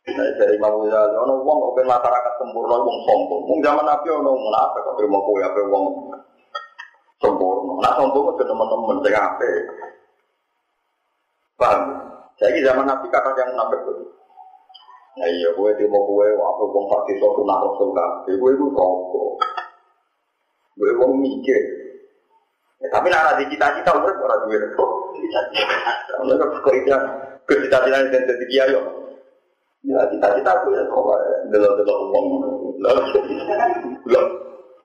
S1: Nah, dari Imam Ghazali, ono wong kok masyarakat sempurna wong sombong. Wong zaman Nabi ono munafik kok terima kowe ape wong sempurna. Nah sombong itu teman-teman sing apik. Paham? Jadi zaman Nabi kata yang munafik itu. Nah iya, gue mau gue, apa gue pasti suatu nalar suka. Gue itu rokok. Gue mau mikir. Ya, tapi nara di cita-cita udah orang duit itu. Mereka kok itu ke cita-cita yang jadi kiai yo. Ya cita-cita aku ya kok delok-delok uang. Delok.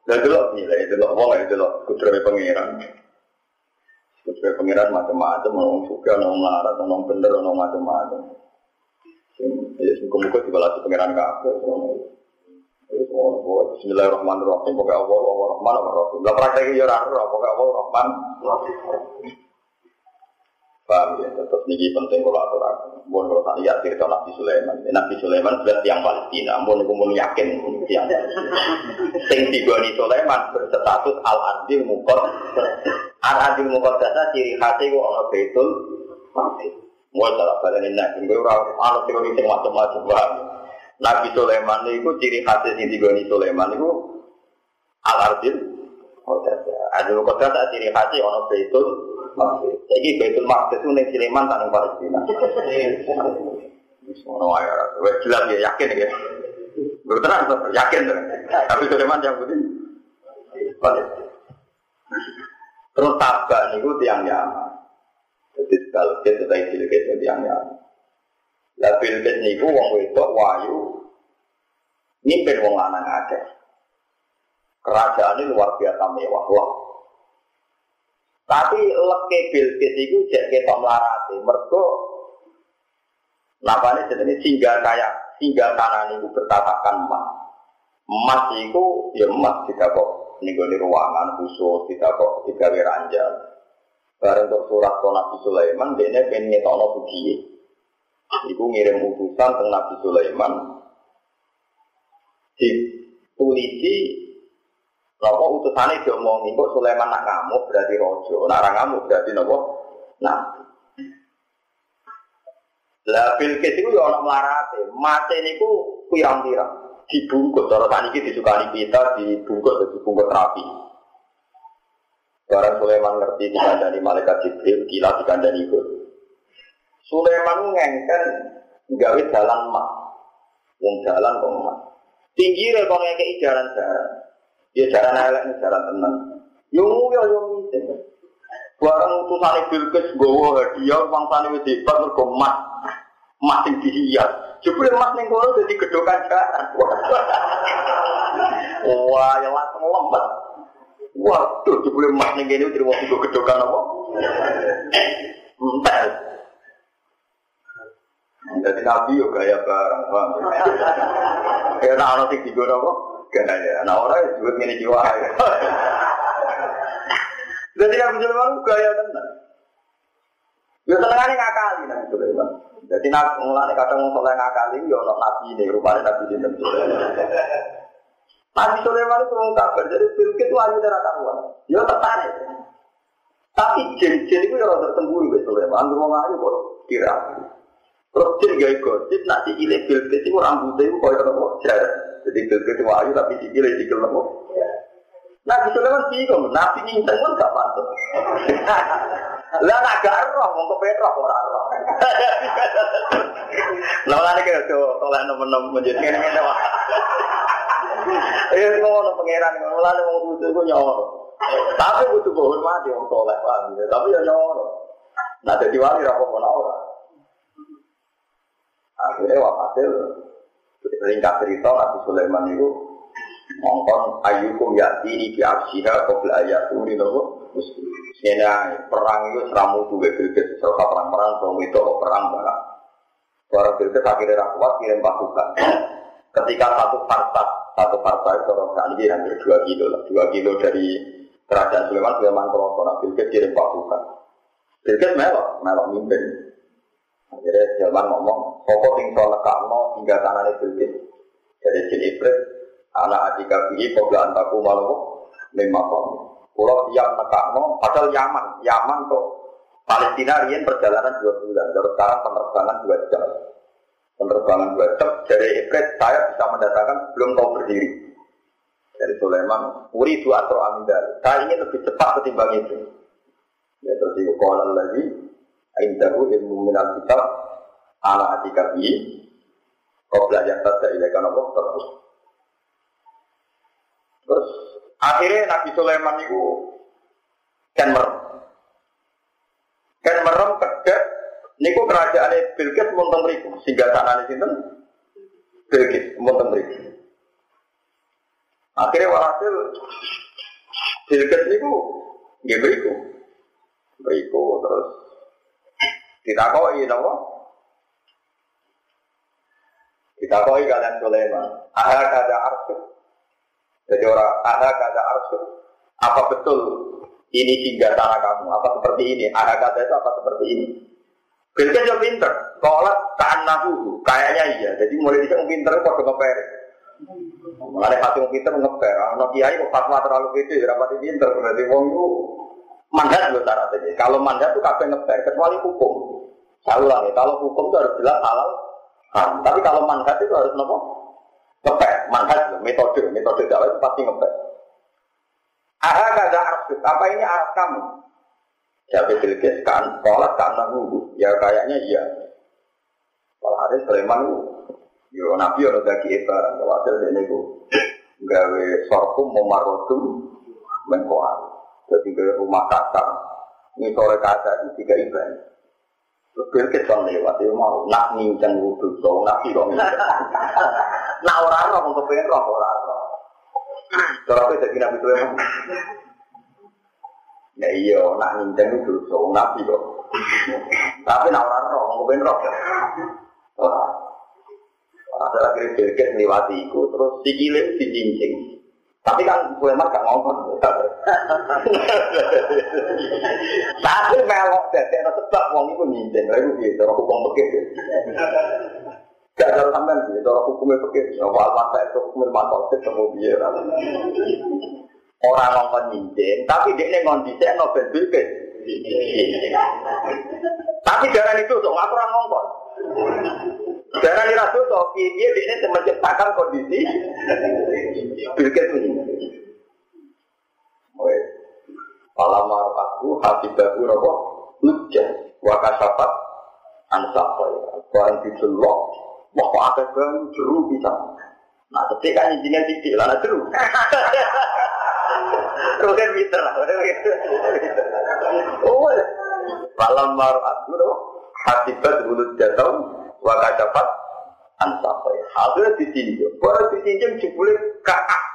S1: Delok nilai delok uang delok kudrame pangeran. Sesuai pengiran macam-macam, orang suka, orang melarat, orang bener, orang macam-macam. Ya, semoga-moga dibalas pengiran kabel. Bismillahirrahmanirrahim. Pokoknya Allah, Allah Rahman, Allah Rahim. Lah praktek ya ora pokoknya Allah Rahman. Paham ya, terus ini penting kalau aturakan. Mohon kalau tak lihat cerita Nabi Sulaiman. Nabi Sulaiman sudah tiang Palestina. Mohon aku mau yakin tiang. Sing digoni Sulaiman berstatus al-adil mukot. Al-adil mukot data ciri khasnya kok ono betul. Mau salah balen nabi. Gue orang ono teori sing macam-macam paham. Nabi Sulaiman itu ciri khasnya sing digoni Sulaiman itu al-adil. Adil mukot data ciri khasnya ono betul. Jadi Baitul Maqdis itu ning Sleman tang Palestina. Ono wae ora. Wes jelas ya yakin ya. Beneran yakin tuh. Tapi Sleman yang putih. Terus tabak niku tiang Yaman. Jadi kalau kita sudah cilik itu tiang Yaman. Lah Bilqis niku wong wedok wayu mimpin wong lanang akeh. Kerajaan ini luar biasa mewah. Wah, tapi leke Bilqis itu jadi ketok melarati. Mergo Napa ini jenis singgah kayak singgah kanan itu bertatakan emas. Emas itu ya emas tidak kok nih ruangan khusus tidak kok tidak ranjang. Bareng untuk surat ke Nabi Sulaiman, dia pengen ngetokno sugi. Iku ngirim utusan ke Nabi Sulaiman. Di polisi Napa utusane diomongi kok Sulaiman nak ngamuk berarti rojo, nak ngamuk berarti napa? Nah. Lah Bilqis iku yo ana mlarate, mate niku pirang-pirang. Dibungkus cara saniki disukani kita dibungkus dibungkus rapi. Barang Sulaiman ngerti dikandani malaikat Jibril, gila dikandani itu. Sulaiman ngengken gawe jalan mak. Wong jalan kok mak. Tinggi kono ngekeki jalan-jalan. Ya jalan elek jalan tenang. Yo yo yo ngisi. Barang utusan Bilqis gowo hadiah uang tani wis hebat mergo emas. Emas sing dihias. Jebule emas ning kono dadi gedokan jalan. Wah, ya langsung lembat. Waduh, jebule emas ning kene terima tiga gedokan apa? Entar. Jadi nabi yo gaya barang, paham? Ya, nah, ono sing apa? Gaya. Nah orang itu juga ini jiwa. Jadi yang Sulaiman gaya tenan. Ya senengane ngakali Nabi Sulaiman. Jadi nak mulane kadang soleh ngakali ya ono nabi ini rupane nabi ini Nabi Sulaiman itu jadi Bilqis itu ayu darah karuan. Ya tertarik. Tapi jin-jin itu ya rada sembunyi wis Sulaiman, wong ayu kok kira. Terus jin gawe gosip nak sikile Bilqis iku rambutnya iku koyo apa jarak. Jadi Bilqis itu ayu tapi sikile sikil apa? Nabi Sulaiman bingung, Nabi nyincang pun gak pantas. Lah nak gak roh, mau kepengen roh ora roh. Lah lan iki yo oleh nemen-nemen menjadi ngene-ngene wae. Eh ngono pangeran ngono lan wong kudu ku nyawa. Tapi butuh hormati wong soleh paham ya. Tapi ya nyoro. Nah jadi wali ra apa ora. Akhirnya wafatil ringkas cerita Nabi Sulaiman itu ngongkon ayukum yati di arsiha qabla ayatuni nopo Ini perang itu seramu tuh Bilqis serta perang-perang so itu perang barang. Suara Bilqis akhirnya rakuat kirim pasukan. Ketika satu partai satu partai itu orang ini hampir dua kilo lah, dua kilo dari Kerajaan Sulaiman, Sulaiman Kroso, nah Bilqis kirim pasukan. Bilqis melok, melok mimpin. Akhirnya Sulaiman ngomong, Sopo sing so nekakno hingga tanahnya Bilqis. Jadi jin iblis, anak adik kabi, kobla antaku malu, tahun. Pulau siap nekakno, padahal Yaman, Yaman tuh Palestina rian perjalanan dua bulan, Jadi sekarang penerbangan dua jam. Penerbangan dua jam, dari Iblis saya bisa mendatangkan belum tahu berdiri dari Sulaiman, Uri dua atau amindal. Saya ingin lebih cepat ketimbang itu. Ya terus itu kolam lagi, Aindahu ilmu minal kitab, ala bi, kau belajar saja ilakan apa terus. Terus akhirnya Nabi Sulaiman itu kan merem. Kan merem kedek, niku kerajaan Bilqis munteng mriku, sehingga sana di sini Bilqis munteng mriku. Akhirnya walhasil Bilqis niku beriku. Beriku terus ditakoi napa? Ditakoi kalian Sulaiman. Aha kada arsu. Jadi orang aha kada arsu. Apa betul ini tinggal tanah kamu? Apa seperti ini? Aha kada itu apa seperti ini? Bilqis yo pinter. Kolak nahu Kayaknya iya. Jadi mulai di sini pinter kok ngepere. Mulai wong pinter ngeper, anak kiai kok fatwa terlalu gede, rapat pinter berarti wong itu mandat loh syaratnya. Kalau mandat itu kabeh ngeper, kecuali hukum. Saya ulangi, kalau hukum itu harus jelas halal. Nah, tapi kalau mandat itu harus nopo ngeper, mandat metode, metode dakwah itu pasti ngeper. Aha ada arsip, apa ini arah kamu? Jadi Bilqis kan, sholat karena wudhu. Ya kayaknya iya. Kalau ada Sulaiman Yo nabi ora daki barang khawatir dene ku gawe sorkum memarodum mengkoar. Jadi ke rumah kaca, ini sore kaca itu tiga ibadah. Terus kita lewat, dia mau nak ngincang wudhu, so kok ngincang. Nak orang-orang mau kepengen roh orang-orang. Cara itu jadi nabi itu emang. Ya iya, nak ngincang wudhu, so nabi kok. Tapi nak mau kepengen roh. Orang. Ada lagi berget melewati itu, terus sikile dicincing. Tapi kan Sulaiman gak ngomong. Tapi melok dadi ana sebab wong iku nyincing. Lha iku piye cara hukum begitu. Gak ada sampean piye cara hukumnya. Ya wal mata itu hukum mantau sik temu piye Orang ngomong nyincing, tapi dia ngondisi no ben bilkis. Tapi darah itu tuh nggak kurang ngomong. Darah ini rasul toh, dia ini menciptakan kondisi. Bilkis ini. Palamar aku hati bahu nopo hujan. Wakasafat ansapa ya. Barang dicelok, mau ada baru jeru bisa. Nah, ketika kan izinnya titik lah, jeru. Rugen bisa lah, Oh, palamar aku nopo hati bahu jatuh wakasafat ansapai. Akhirnya ditinjau. Baru ditinjau jebule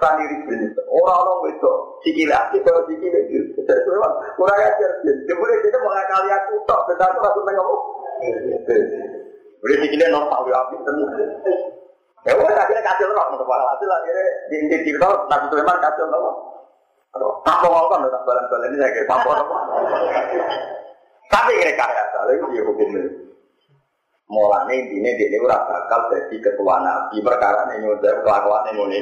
S1: diri sendiri. Orang-orang itu sikile asli baru itu. Memang kurang ajar. Jebule dia mau kali aku tok. Benar tuh langsung nengok. Boleh sikile normal ya api tenang. Ya udah akhirnya kacau loh. Untuk para hasil akhirnya di inti cerita Nabi Sulaiman kacau loh. Apa ngomong tak balan-balan ini saya kira apa Tapi kira kaya, lalu dia hukumnya. Mulane intine dene ora bakal dadi ketua nabi perkara ning nyuwun kelakuane ngene.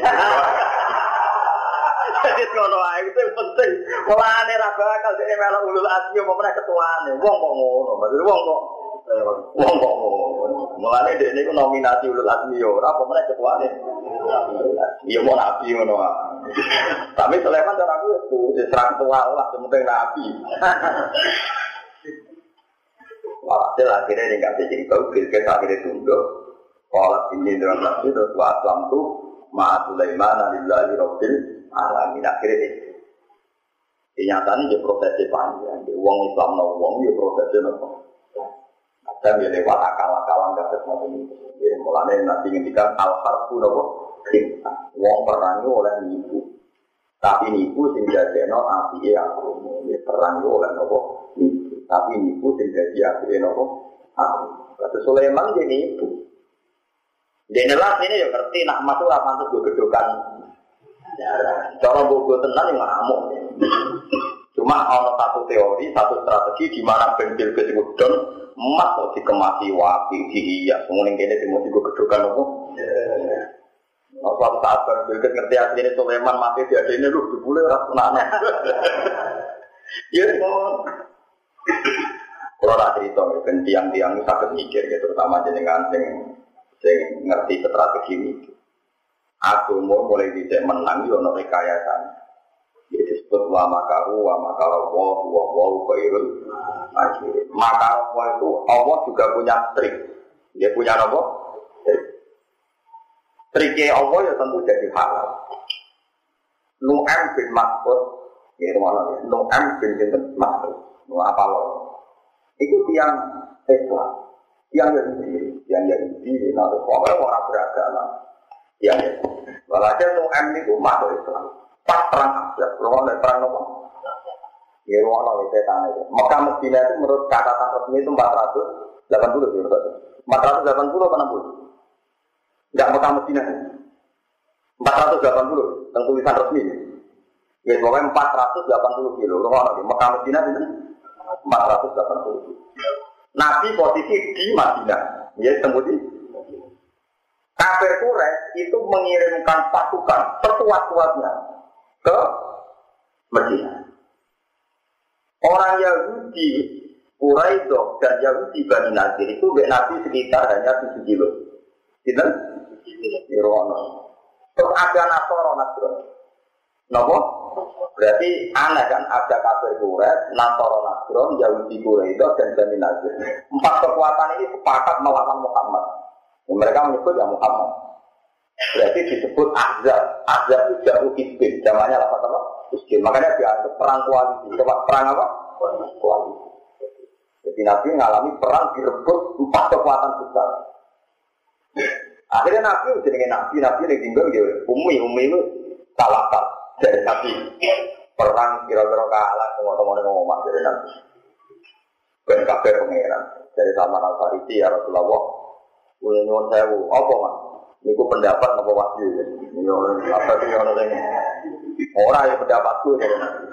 S1: Jadi ngono ae itu penting. Mulane ra bakal dene melok ulul asmi apa meneh ketuane. Wong kok ngono, maksud wong kok wong kok ngono. Mulane dene iku nominasi ulul asmi yo ora apa meneh ketuane. Iya mau nabi ngono. Tapi Sulaiman cara aku itu diserang tua Allah, penting nabi. Walhasil akhirnya ini kasih cerita, Bilqis akhirnya tunduk. Kalau ini dalam nafsu terus wa aslam tu ma Sulaiman alillahi rabbil alamin akhirnya itu. Kenyataannya dia prosesnya panjang. Dia uang Islam no uang dia prosesnya no. Ada dia lewat akal-akalan gak semua ini. Jadi mulanya nanti ngendikan al-harfu no Uang perangi oleh nipu. Tapi nipu sing no api ya aku. Dia perangi oleh nopo nipu. Tapi nipu sing jadi api nopo aku. Kata Sulaiman dia nipu. Dia ini ya ngerti nak masuk lah pantas gue gedokan. Cara gue tenang yang ngamuk. Cuma ada satu teori, satu strategi di mana bentil kesebutkan emas kok dikemasi wapi, dihias, kemudian kini timur gue gedokan apa? Nah, suatu saat bentil ngerti aslinya Sulaiman mati di ini lu dibule rasa anak Ya, kalau tak cerita, kan tiang-tiang itu sakit mikir, ya, terutama jenengan sing sing ngerti strategi ini. Aku mau mulai bisa menang yo ono rekayasa. Jadi disebut wa makaru wa makara wa wa wa khairul akhir. Wa itu Allah juga punya trik. Dia punya apa? Trik. Triknya Allah ya tentu jadi halal. Nu'am bin Mas'ud, ya mana ya? Nu'am bin Mas'ud. Apa lo? Itu tiang Islam yang Yahudi, yang Yahudi, nah pokoknya orang beragama, yang Yahudi. Walhasil tuh M itu masuk Islam. Pas perang Ahzab, kalau ada perang apa? Ya, ruang itu tanah itu. Mekah Medina itu menurut catatan resmi itu 480 ya, 480 apa 60? Enggak Mekah Medina. 480, tentang tulisan resmi. Ya, pokoknya 480 kilo. Ruang Mekah Medina itu 480 kilo. Nabi posisi di Madinah, ya kemudian kafir Quraisy itu mengirimkan pasukan sekuat-kuatnya ke Madinah. Orang Yahudi Quraisy dan Yahudi Bani Nadir itu Mbak Nabi sekitar hanya 7 kilo. Gitu? Irono. Terus ada Nasoro Nasrani. Nopo? Berarti aneh kan ada kafir Quraisy, Nasoro Nasron, Yahudi Quraisy dan Bani Nazir. Empat kekuatan ini sepakat melawan Muhammad. Mereka menyebut ya Muhammad. Berarti disebut Ahzab. Ahzab itu jauh isbin. Namanya apa apa? Isbin. Makanya dianggap perang koalisi. Coba perang apa? Koalisi. Jadi Nabi mengalami perang direbut empat kekuatan besar. Akhirnya Nabi jadi Nabi, Nabi yang tinggal dia Umi, Umi itu salah dari Nabi. Perang kira-kira kalah teman-teman yang ngomong dari Nabi. Ben kabeh pangeran dari Salman Al Farisi ya Rasulullah. Ulah nyuwun sewu, apa mas? Niku pendapat apa wahyu ya? apa sih orang ini? Orang yang pendapatku dari Nabi.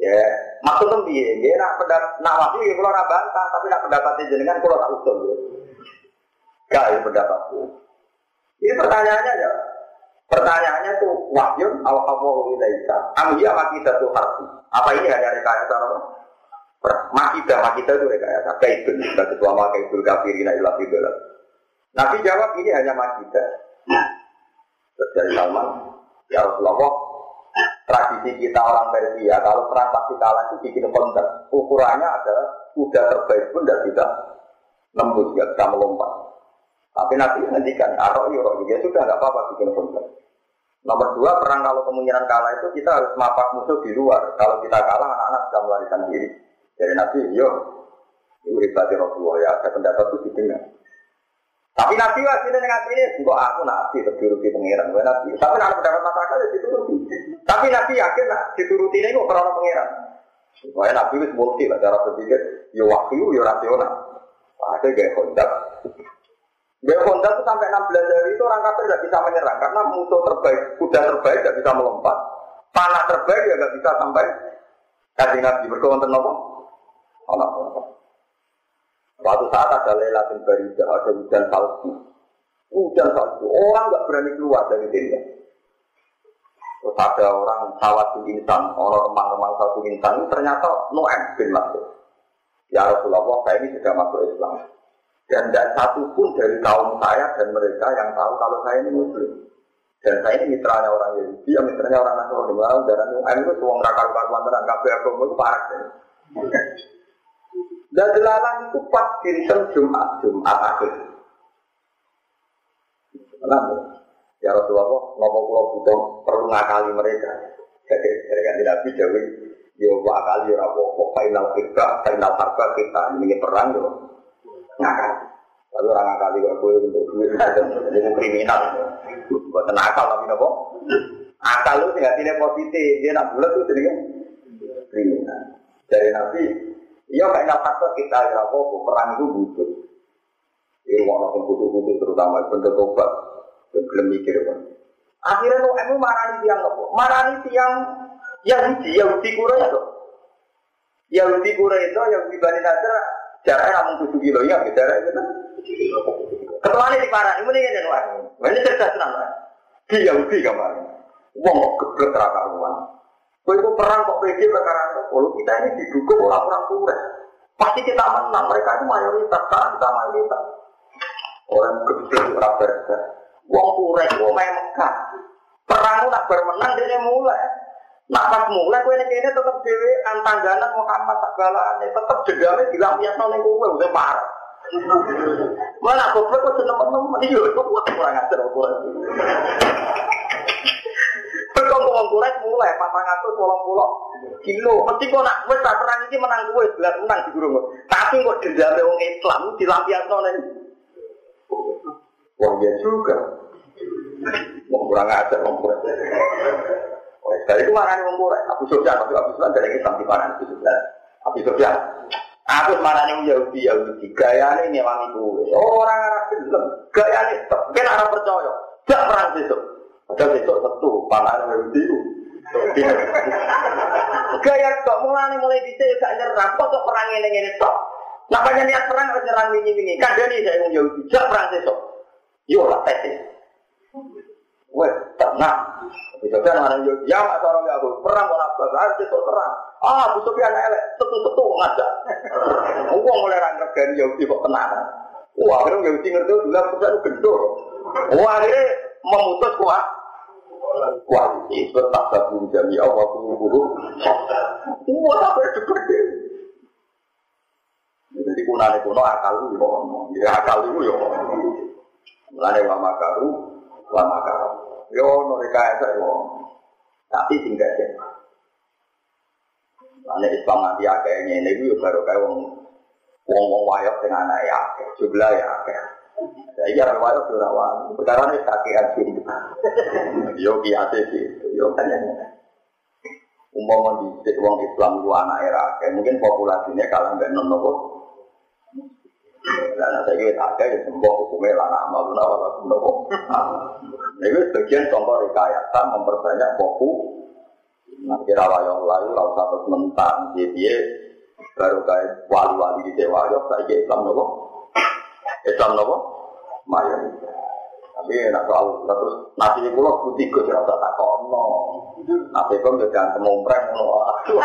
S1: Ya, maksudnya piye? Dia nak pendapat nak wahyu ya kalau bantah, tapi nak pendapatnya jenengan kalau tak usul. Gak ya pendapatku. Ini pertanyaannya ya, Pertanyaannya tuh wahyun al hawahu ilaika. Amhiya makita tuh harfi. Apa ini hanya rekayasa apa? Makita, makita itu rekayasa. Kaibun, kita ketua makaibul kafirina ilah fidolah. Nabi jawab ini hanya makita. Terus dari Salman, ya Rasulullah, tradisi kita orang Persia, kalau perang pasti kalah itu bikin konten. Ukurannya adalah kuda terbaik pun tidak bisa nembus, tidak bisa melompat. Tapi Nabi ngendikan, atau iya, ya sudah nggak apa-apa bikin konten. Nomor dua, perang kalau kemungkinan kalah itu kita harus mapak musuh di luar. Kalau kita kalah, anak-anak bisa melarikan diri. Jadi Nabi, yo, ini ribati Rasulullah ya, ada pendapat itu didengar. Tapi Nabi hasilnya dengan ini, untuk aku Nabi dituruti pengiran, gue Nabi. Tapi nak pendapat masyarakat ya dituruti. Tapi Nabi yakin nak dituruti ini kok karena pengiran. Supaya Nabi itu multi lah cara berpikir, yo waktu yo rasional. Ada gaya kontak. Ya Honda itu sampai 16 hari itu orang kafir tidak bisa menyerang karena musuh terbaik, kuda terbaik tidak bisa melompat, panah terbaik ya nggak bisa sampai kasih nabi berkawan apa? Allah Suatu saat ada lelatin baridah, ada hujan salju, hujan salju, orang nggak berani keluar dari tenda. Terus ada orang sawat insan, orang remang-remang satu insan, ternyata Noem bin Masud. Ya Rasulullah, saya ini sudah masuk Islam. Dan tidak satu pun dari kaum saya dan mereka yang tahu kalau saya ini Muslim. Dan saya ini mitranya orang Yahudi, ya mitranya orang Nasrani. Malah darah Noem itu uang rakar karuan tenang, kabeh agama itu parah. Dan delalah itu pas kirisan Jumat, Jumat akhir. Kenapa? Ya Rasulullah, nopo pulau butuh perlu ngakali mereka. Jadi kan Nabi Dewi, yo ya akali ya apa-apa. Final kita, final harga kita ini perang yo Tapi orang ngakali kok gue untuk duit itu kriminal. Buat akal tapi nopo. Akal lu tinggal tidak positif, dia nak bulat tuh jadi kriminal. Dari Nabi, iya final harga kita ya apa-apa. Perang itu butuh. Ini mau nonton butuh-butuh terutama bentuk obat. belum mikir kan. Akhirnya lo emu marani tiang apa? Marani tiang Yahudi, Yahudi kura tuh. Yahudi kura itu Yahudi Bani Nasr jaraknya namun tujuh kilo ya, jarak itu. Ketuanya di parah, ini nih kan wah. Ini cerdas kan. Di Yahudi kemarin. Wong geblek raka ruang. Kau itu perang kok pergi perkara Kalau kita ini didukung oleh orang kura. Pasti kita menang. Mereka itu mayoritas, kan kita mayoritas. Orang geblek raka Wong kurek, wong main Mekah. Perang nak bermenang dia mulai. Nak pas mulai kue ini tetap dewi antangganan Muhammad tak galane tetap jedame dilampiasno ning kowe udah parah. Mana goblok kok seneng temen iya kok kurang ajar kurang. Berkong wong kurek mulai patang atus wolong pulau kilo. Mesti kok nak wes perang ini menang kue jelas menang di gurung. Tapi kok dendame wong Islam dilampiasno ning. Wong ya juga. Mau kurang aja, mau kurang Dari itu marah nih mau Abu Sofyan, tapi Abu Sofyan dari Islam di mana Abu Sofyan? Abu Sofyan. Aku marah nih Yahudi, Yahudi. Ini memang itu. Orang Arab film. Gaya ini, kan Arab percaya. Gak perang besok. Padahal besok satu, panah Yahudi itu. Gaya kok mulai mulai bisa gak nyerah. Kok perang ini ini tok. Namanya niat perang harus nyerang. Kan dia nih saya Yahudi. Gak perang besok. Yo lah. Wes, tenang. Bisa kan mana yo ya mak orang ya perang ora harus itu terang. Ah, Abu Sufyan elek, setu-setu ngajak. Wong mulai ra ngergani Yahudi kok tenang. Wah, akhirnya Yahudi ngerti dulu Abu Sufyan gendor. Wah, akhirnya memutus kuat. Wah, itu tak sabun jami Allah kubu. Wah, sampai gede. Jadi kunane kuno akal lu ya akal lu yo. Mulane wa makaru lama karo. Yo ono rekayasa yo. Tapi tinggal sih. Ane Islam nanti akeh ngene iku yo baru kae wong wong-wong wayok sing anake akeh, jumlah ya akeh. Saya kira wayok ora perkara nek kakean sih. Yo kiate sih, yo kan Umpama di wong Islam lu anak era, mungkin populasinya kalah mbek non nopo dan ada yang ada yang sembuh hukumnya lana amal luna wala kunopo. Ini sebagian contoh rekayasa memperbanyak fokus. Nanti rawayong lalu lalu satu mentang jadi baru kayak wali-wali di dewa yo saya Islam nopo. Islam nopo mayoritas. Tapi nak soal terus nasi ini pulau putih gue tidak usah tak kono. Nasi pun juga temumpreng ngono.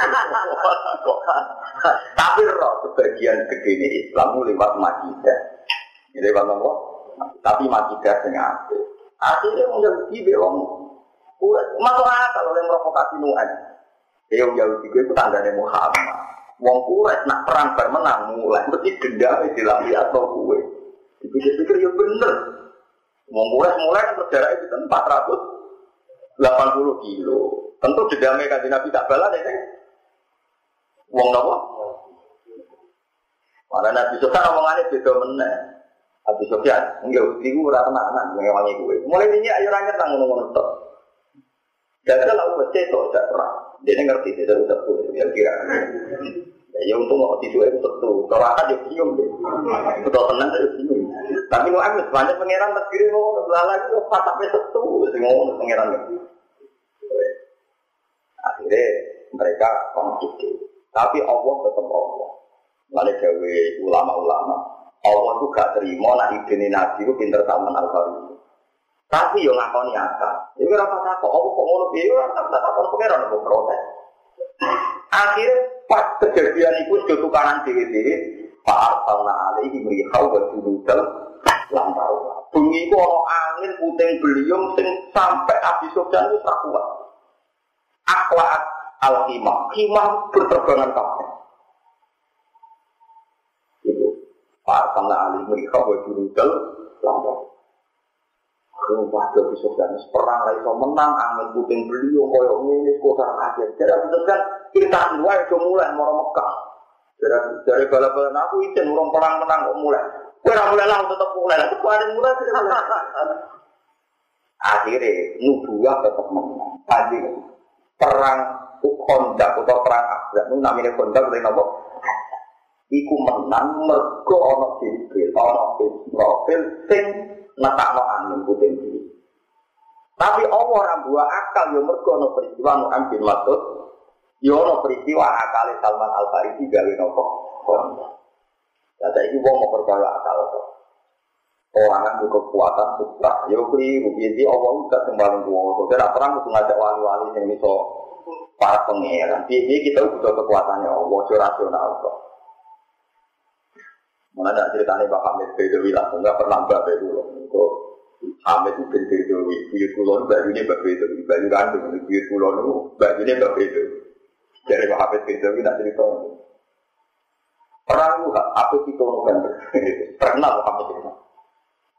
S1: Tapi roh sebagian gede ini Islam lewat majidah. Lewat apa? Tapi majidah sing apik. Akhirnya mau Yahudi belum masuk akal oleh provokasi nuan. Ya Yahudi gue itu tandanya Muhammad. Wong kuret nak perang bermenang mulai mesti dendam di lampias atau kue. Dipikir-pikir ya bener. Wong kuret mulai berjarak itu kan 480 kilo. Tentu dendamnya kan Nabi tak balas ya. Wong nopo? Mana Nabi Sufyan omongannya beda meneh. Nabi Sufyan, enggak, iku ora tenanan ngewangi gue. Mulai ini ayo ra nyerang ngono-ngono. Jadi kalau wes itu tidak pernah. Dia ngerti dia sudah satu ya kira. Ya untung kok tisu itu satu. Kalau akan dia bingung deh. Betul tenang saya bingung. Tapi nu amis banyak pangeran terkiri mau lala itu pas sampai satu. Semua pangeran. Akhirnya mereka konflik. Tapi Allah tetap Allah. Lalu gawe ulama-ulama. Allah itu gak terima nak ide nabi itu pinter taman al Tapi yo ngakoni akal. Ini rasa takut, apa kok ngono piye? Ora tak takut pengiran kok protes. Akhirnya pas kejadian itu tukaran diri-diri, Pak Arsalna alaihi merihau wa junudal lampau. Bengi itu ono angin puting beliung sing sampai Abi Sufyan itu kuat. Akhlak al-himah, himah berterbangan kabeh. Itu Pak Arsalna alaihi merihau wa junudal lampau. Wah, Abi Sufyan perang lagi so menang, angin puting beliung koyo ngene kota aja. Jadi Abi Sufyan kita dua itu mulai mau Mekah. Dari bala-bala aku izin urung perang menang kok mulai. Kowe mulai lah tetap mulai. Lah kemarin mulai Akhirnya nubuah tetap menang. Tadi perang kondak atau perang akhirat itu namanya kondak dari nopo. Iku menang mergo ono Jibril, ono Israfil sing netakno angin puting Tapi Allah buah akal yo mergo ono peristiwa Muhammad bin Mas'ud Yono peristiwa akal Salman Al Farisi gawe nopo. Ya saya ini mau percaya akal kok. Orang kan kekuatan sutra. Yo keliru. Jadi Allah udah kembali kuasa. Jadi perang itu ngajak wali-wali yang bisa para pangeran. Jadi kita butuh kekuatannya Allah. Itu rasional kok. Mana ceritanya Pak Hamid Bedawi langsung nggak pernah mbak Bedawi. Kok Hamid bin Bedawi, buyut kulon, baju ini mbak Bedawi, baju kandung, buyut kulon, baju ini mbak Bedawi. Dari Pak bin Zawi nak cerita. Perang itu apa itu November. Terkenal Hafid bin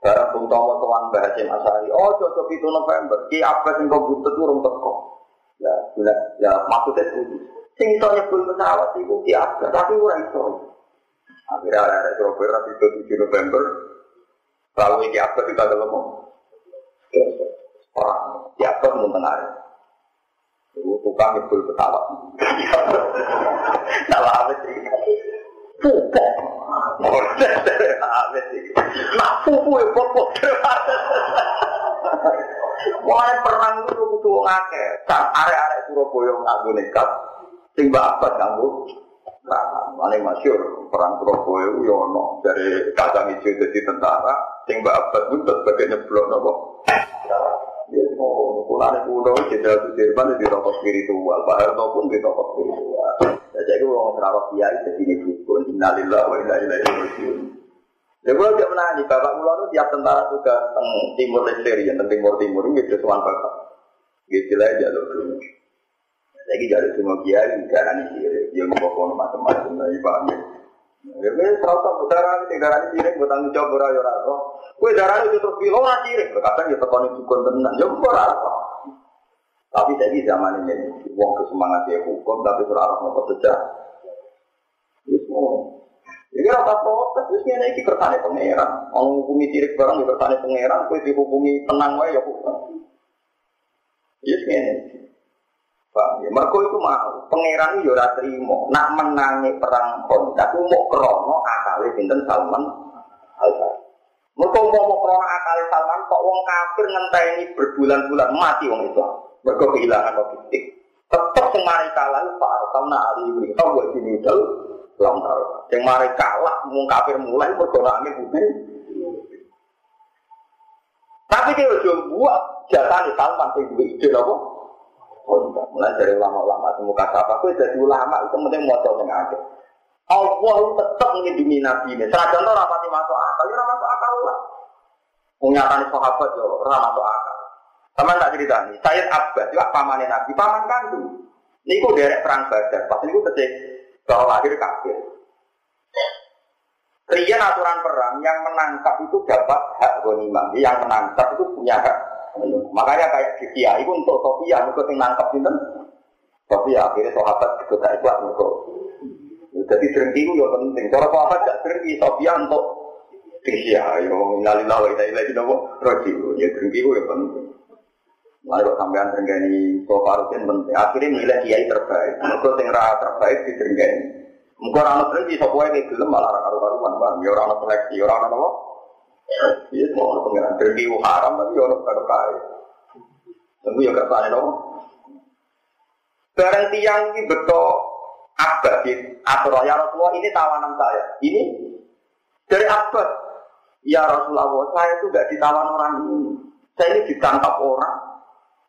S1: Barang Bung Tomo tuan Mbah Hasim Asari. Oh cocok itu November. Ki apa sing kau butuh turun teko. Ya, ya, ya maksudnya itu. Sing iso nyebut pesawat itu ki apa? Tapi ora iso. Akhirnya ada ada Surabaya itu 7 November. Lalu ini apa kita ada ngomong? Orang, ya apa mau tengah tukang ngibul pesawat. Salah awet sih. Pupuk. Awet sih. Nah pupuk ya pupuk. Wah perang itu kudu ngake. Tak arek-arek Surabaya nganggo nekat. Sing bapak nganggo perang. Paling masyur perang Surabaya yo ono dari kacang hijau jadi tentara. Sing bapak pun sebagai nyeblok nopo. Ya, kulane kuno jenderal Sudirman di tokoh spiritual, Pak Harto pun di tokoh spiritual. Ya, jadi orang terawat kiai jadi ini dukun, innalillah wa inna ilaihi rajiun. Ya gue tidak menangi, bapak kulo itu tiap tentara juga teng timur Lestari, yang teng timur timur itu tuan bapak. Gitu lah jalur dulu. Lagi jalur semua kiai, jangan ini dia bawa macam-macam, nah, ibadah. Ya wis ora usah darah ini darah ini sirik buat tanggung jawab ora ya ora kok. Kowe itu terus pilo ora sirik, kadang ya tekoni dukun tenan ya ora Tapi jadi zaman ini wong kesemangat ya hukum tapi ora arep nopo sejak. Wis ngono. Iki ora protes wis ngene iki kersane pangeran. Wong hukumi sirik barang ya kersane pangeran, kowe dihukumi tenang wae ya hukum. Yes. Paham ya? Mergo itu mau pangeran yo ora trimo. Nak menangi perang Khandaq ku mau krana akale sinten Salman Al-Farisi. Mergo mau krana akale Salman kok wong kafir ngenteni berbulan-bulan mati wong Islam. Mergo kehilangan logistik. Tetep sing mari kalah Pak Arsalna Ali bin Tawwa dinidal lam tar. Sing mari kalah wong kafir mulai mergo putih. Tapi dia udah buat jatah Salman sing duwe ide apa? Kontak. Mulai dari ulama-ulama semuka sapa, aku jadi ulama itu penting mau coba ngake. Allah tetap melindungi Nabi ini. Seragam itu rapati masuk akal, ya masuk akal lah. Menyatakan sahabat ya ora masuk akal. Sama tak cerita nih, Sayyid Abbas juga paman Nabi, paman kandung. Ini kok derek perang Badar, pas ini ketik kalau lahir kafir. Rian aturan perang yang menangkap itu dapat hak ghanimah, yang menangkap itu punya hak Makanya kayak di Kia itu untuk Sofia, untuk yang nangkep ini. Sofia akhirnya sahabat juga tak ikhlas untuk. Jadi drengki itu yang penting. Kalau sahabat tidak drengki, Sofia untuk Kia. Ya, inalilah wa inalilah itu nopo roji. Ya drengki itu yang penting. Lalu kok sampean drengki sofa rutin penting. Akhirnya milih kiai terbaik. Mereka yang terbaik di drengki. Mungkin orang drengki, sofa yang gelem malah karu-karuan. Ya orang seleksi, orang apa? Iya, mau pengiran berbi haram tapi orang baru kaya. Tunggu ya kersane dong. Barang tiang ini betul abad atau ya Rasulullah ini tawanan saya. Ini dari abad. Ya Rasulullah, saya itu gak ditawan orang ini. Saya ini ditangkap orang.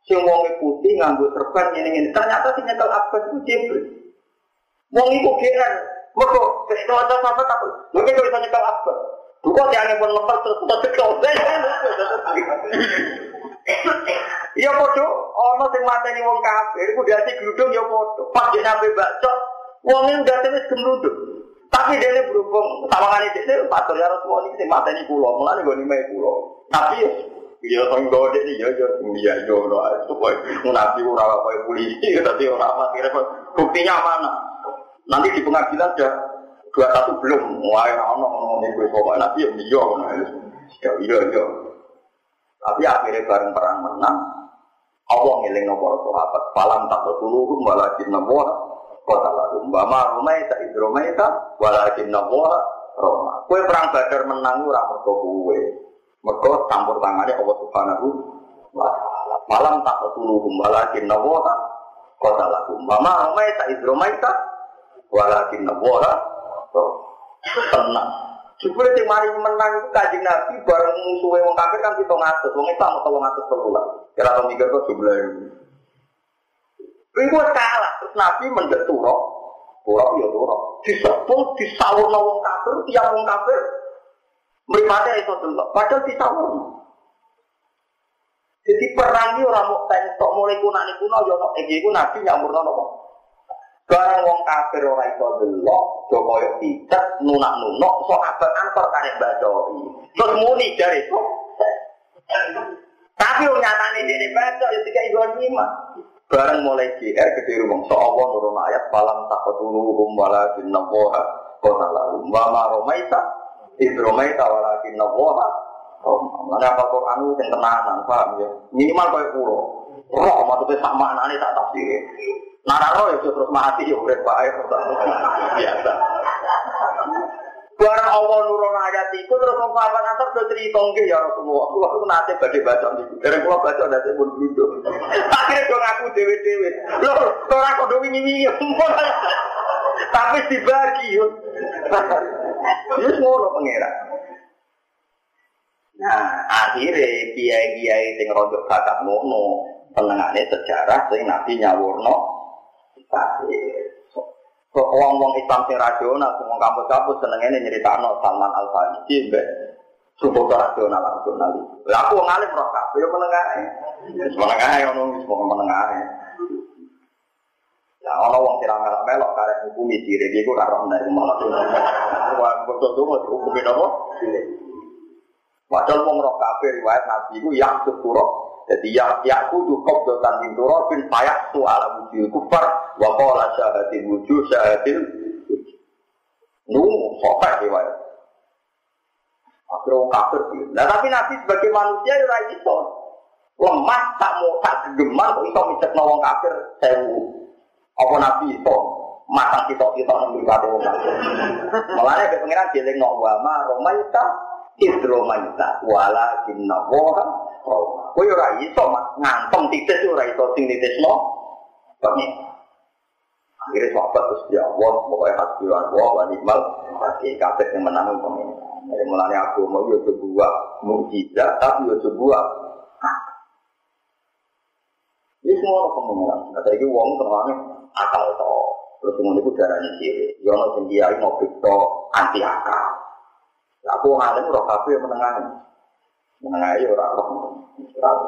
S1: Sing wong putih nganggo serban ini ini. Ternyata si nyekel Abbas itu Jibril. Wong iku GR. Mergo wis kanca apa takut. Mungkin kalau bisa nyekel Abbas. Bukan yang pun lepas terus kita cekel. Iya podo, ono sing mateni wong kafir, ku dadi gludung ya podo. Pas dia sampe bacok, wong ini udah terus gemruduk. Tapi dia ini berhubung, sama kan ini, pastor ya ini sing mateni kulo, mulanya gue nimai kulo. Tapi Ya sang gede nih ya ya ya ya ora supaya munafi ora kaya polisi tapi ora repot. Buktinya mana? Nanti di pengadilan sudah dua satu belum. Wah, ono ning kowe kok nanti ya iya Ya iya iya. Tapi akhirnya bareng perang menang. Allah ngiling nomor sahabat. Falam tak tertuluh walakin nabuah kota lalu. Mbama romaita idromaita walakin nabuah Roma. Kue perang badar menang ora mergo kue. Mereka campur tangannya Allah Subhanahu wa taala. Malam tak ketuluhum walakin nawaha kota lakum. Mama tak idromaita walakin nawaha tenang. Jupule sing mari menang itu kajing Nabi bareng musuhe wong kafir kan kita ngatus, wong Islam atau ngatus telulah. Kira tau mikir kok jumlah itu. Iku kalah, terus Nabi mendek turok, turok ya turok. Disebut disawur wong kafir, tiap wong kafir Meripatnya itu dulu, padahal ditawar. Jadi perang ini orang mau tentok mulai kuna nih kuna, ya no, ku nabi nyamur nopo. Barang wong kafir orang itu dulu, joko yuk tidak nunak nunok, so abad antar karek bacoi. Terus muni dari itu. Tapi yang nyatanya dari baca, ya tiga lima. Barang mulai GR gede rumah, so Allah nurun ayat, palam tak ketulu, rumbala, jinnaboha, kota lalu, mama romaita, Idromai tawalakin nawaha. Mana apa Quran itu yang tenanan, paham ya? Minimal kayak pulau. Roh maksudnya sama anaknya tak tafsir. Nara roh itu terus mati ya udah baik biasa. Barang Allah nurun ayat itu terus mau apa nanti terus cerita ya Rasulullah. Aku aku nanti badhe baca niku. Dereng kula baca nanti pun duduk. Akhirnya dong aku dewe-dewe. Loh, ora kok do wingi-wingi. Tapi dibagi yo. Itu ngono pengira. Nah, akhirnya kiai-kiai sing rodok bakat ngono, penengahnya sejarah sing nabi nyawurno kafir. So, wong-wong Islam sing rasional, wong kampus-kampus senengene nyeritakno Salman Al Farisi mbek subuh rasional nali. Lah aku wong alim roh kabeh yo menengah. Wis menengah ono wis menengah ae. Ya ono wong sira melok-melok karek hukumi diri iku ora roh nek malah. Wah, hukumi apa? Padahal wong roh kabeh riwayat Nabi iku yang sepuro. Jadi ya ya kudu kok dotan bin turor bin payak tu ala wujud kufar wa qala syahadil wujud syahadil nu sopak riwayat. Akhirnya wong kafir sih. Nah tapi Nabi sebagai manusia ya ora iso. Lemah tak mau tak kok iso micekno wong kafir sewu. Apa Nabi iso matang kita kita nang mripate wong kafir. Mulane ke pengiran dieling no wa ma romaita idromaita wala kinna woha Kowe ora iso ngantem titis ora iso sing nitisno pengen. Akhirnya sahabat terus ya Allah, pokoknya wa Allah wa ni'mal Pasti kabeh yang menang pengen. Jadi mulane aku mau yo sebuah mukjizat tapi yo sebuah ini semua orang pengen. Kata ini uang terangnya akal to. Terus kemudian itu darahnya sih. Yono sendiri mau anti akal. Aku ngalim roh kafe yang menengah menengahi orang roh orang.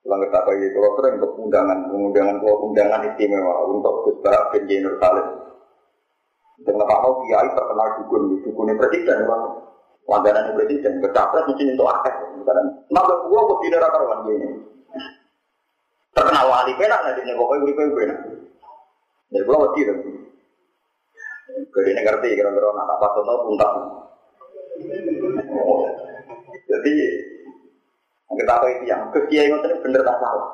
S1: Kalau kita bagi kalau sering untuk undangan, undangan kalau undangan istimewa untuk Gus Barak bin Jainur Salim. Dengan Pak Mau Kiai terkenal dukun, dukunnya presiden bang. Langganan presiden, bercapres mungkin untuk akeh. Maka gua kok tidak karuan gini. Terkenal wali penak nanti nih pokoknya uri penak. Jadi gua wedi dong. Jadi ngerti kira-kira anak apa tuh Jadi kita apa itu yang ke ngoten bener tak salah.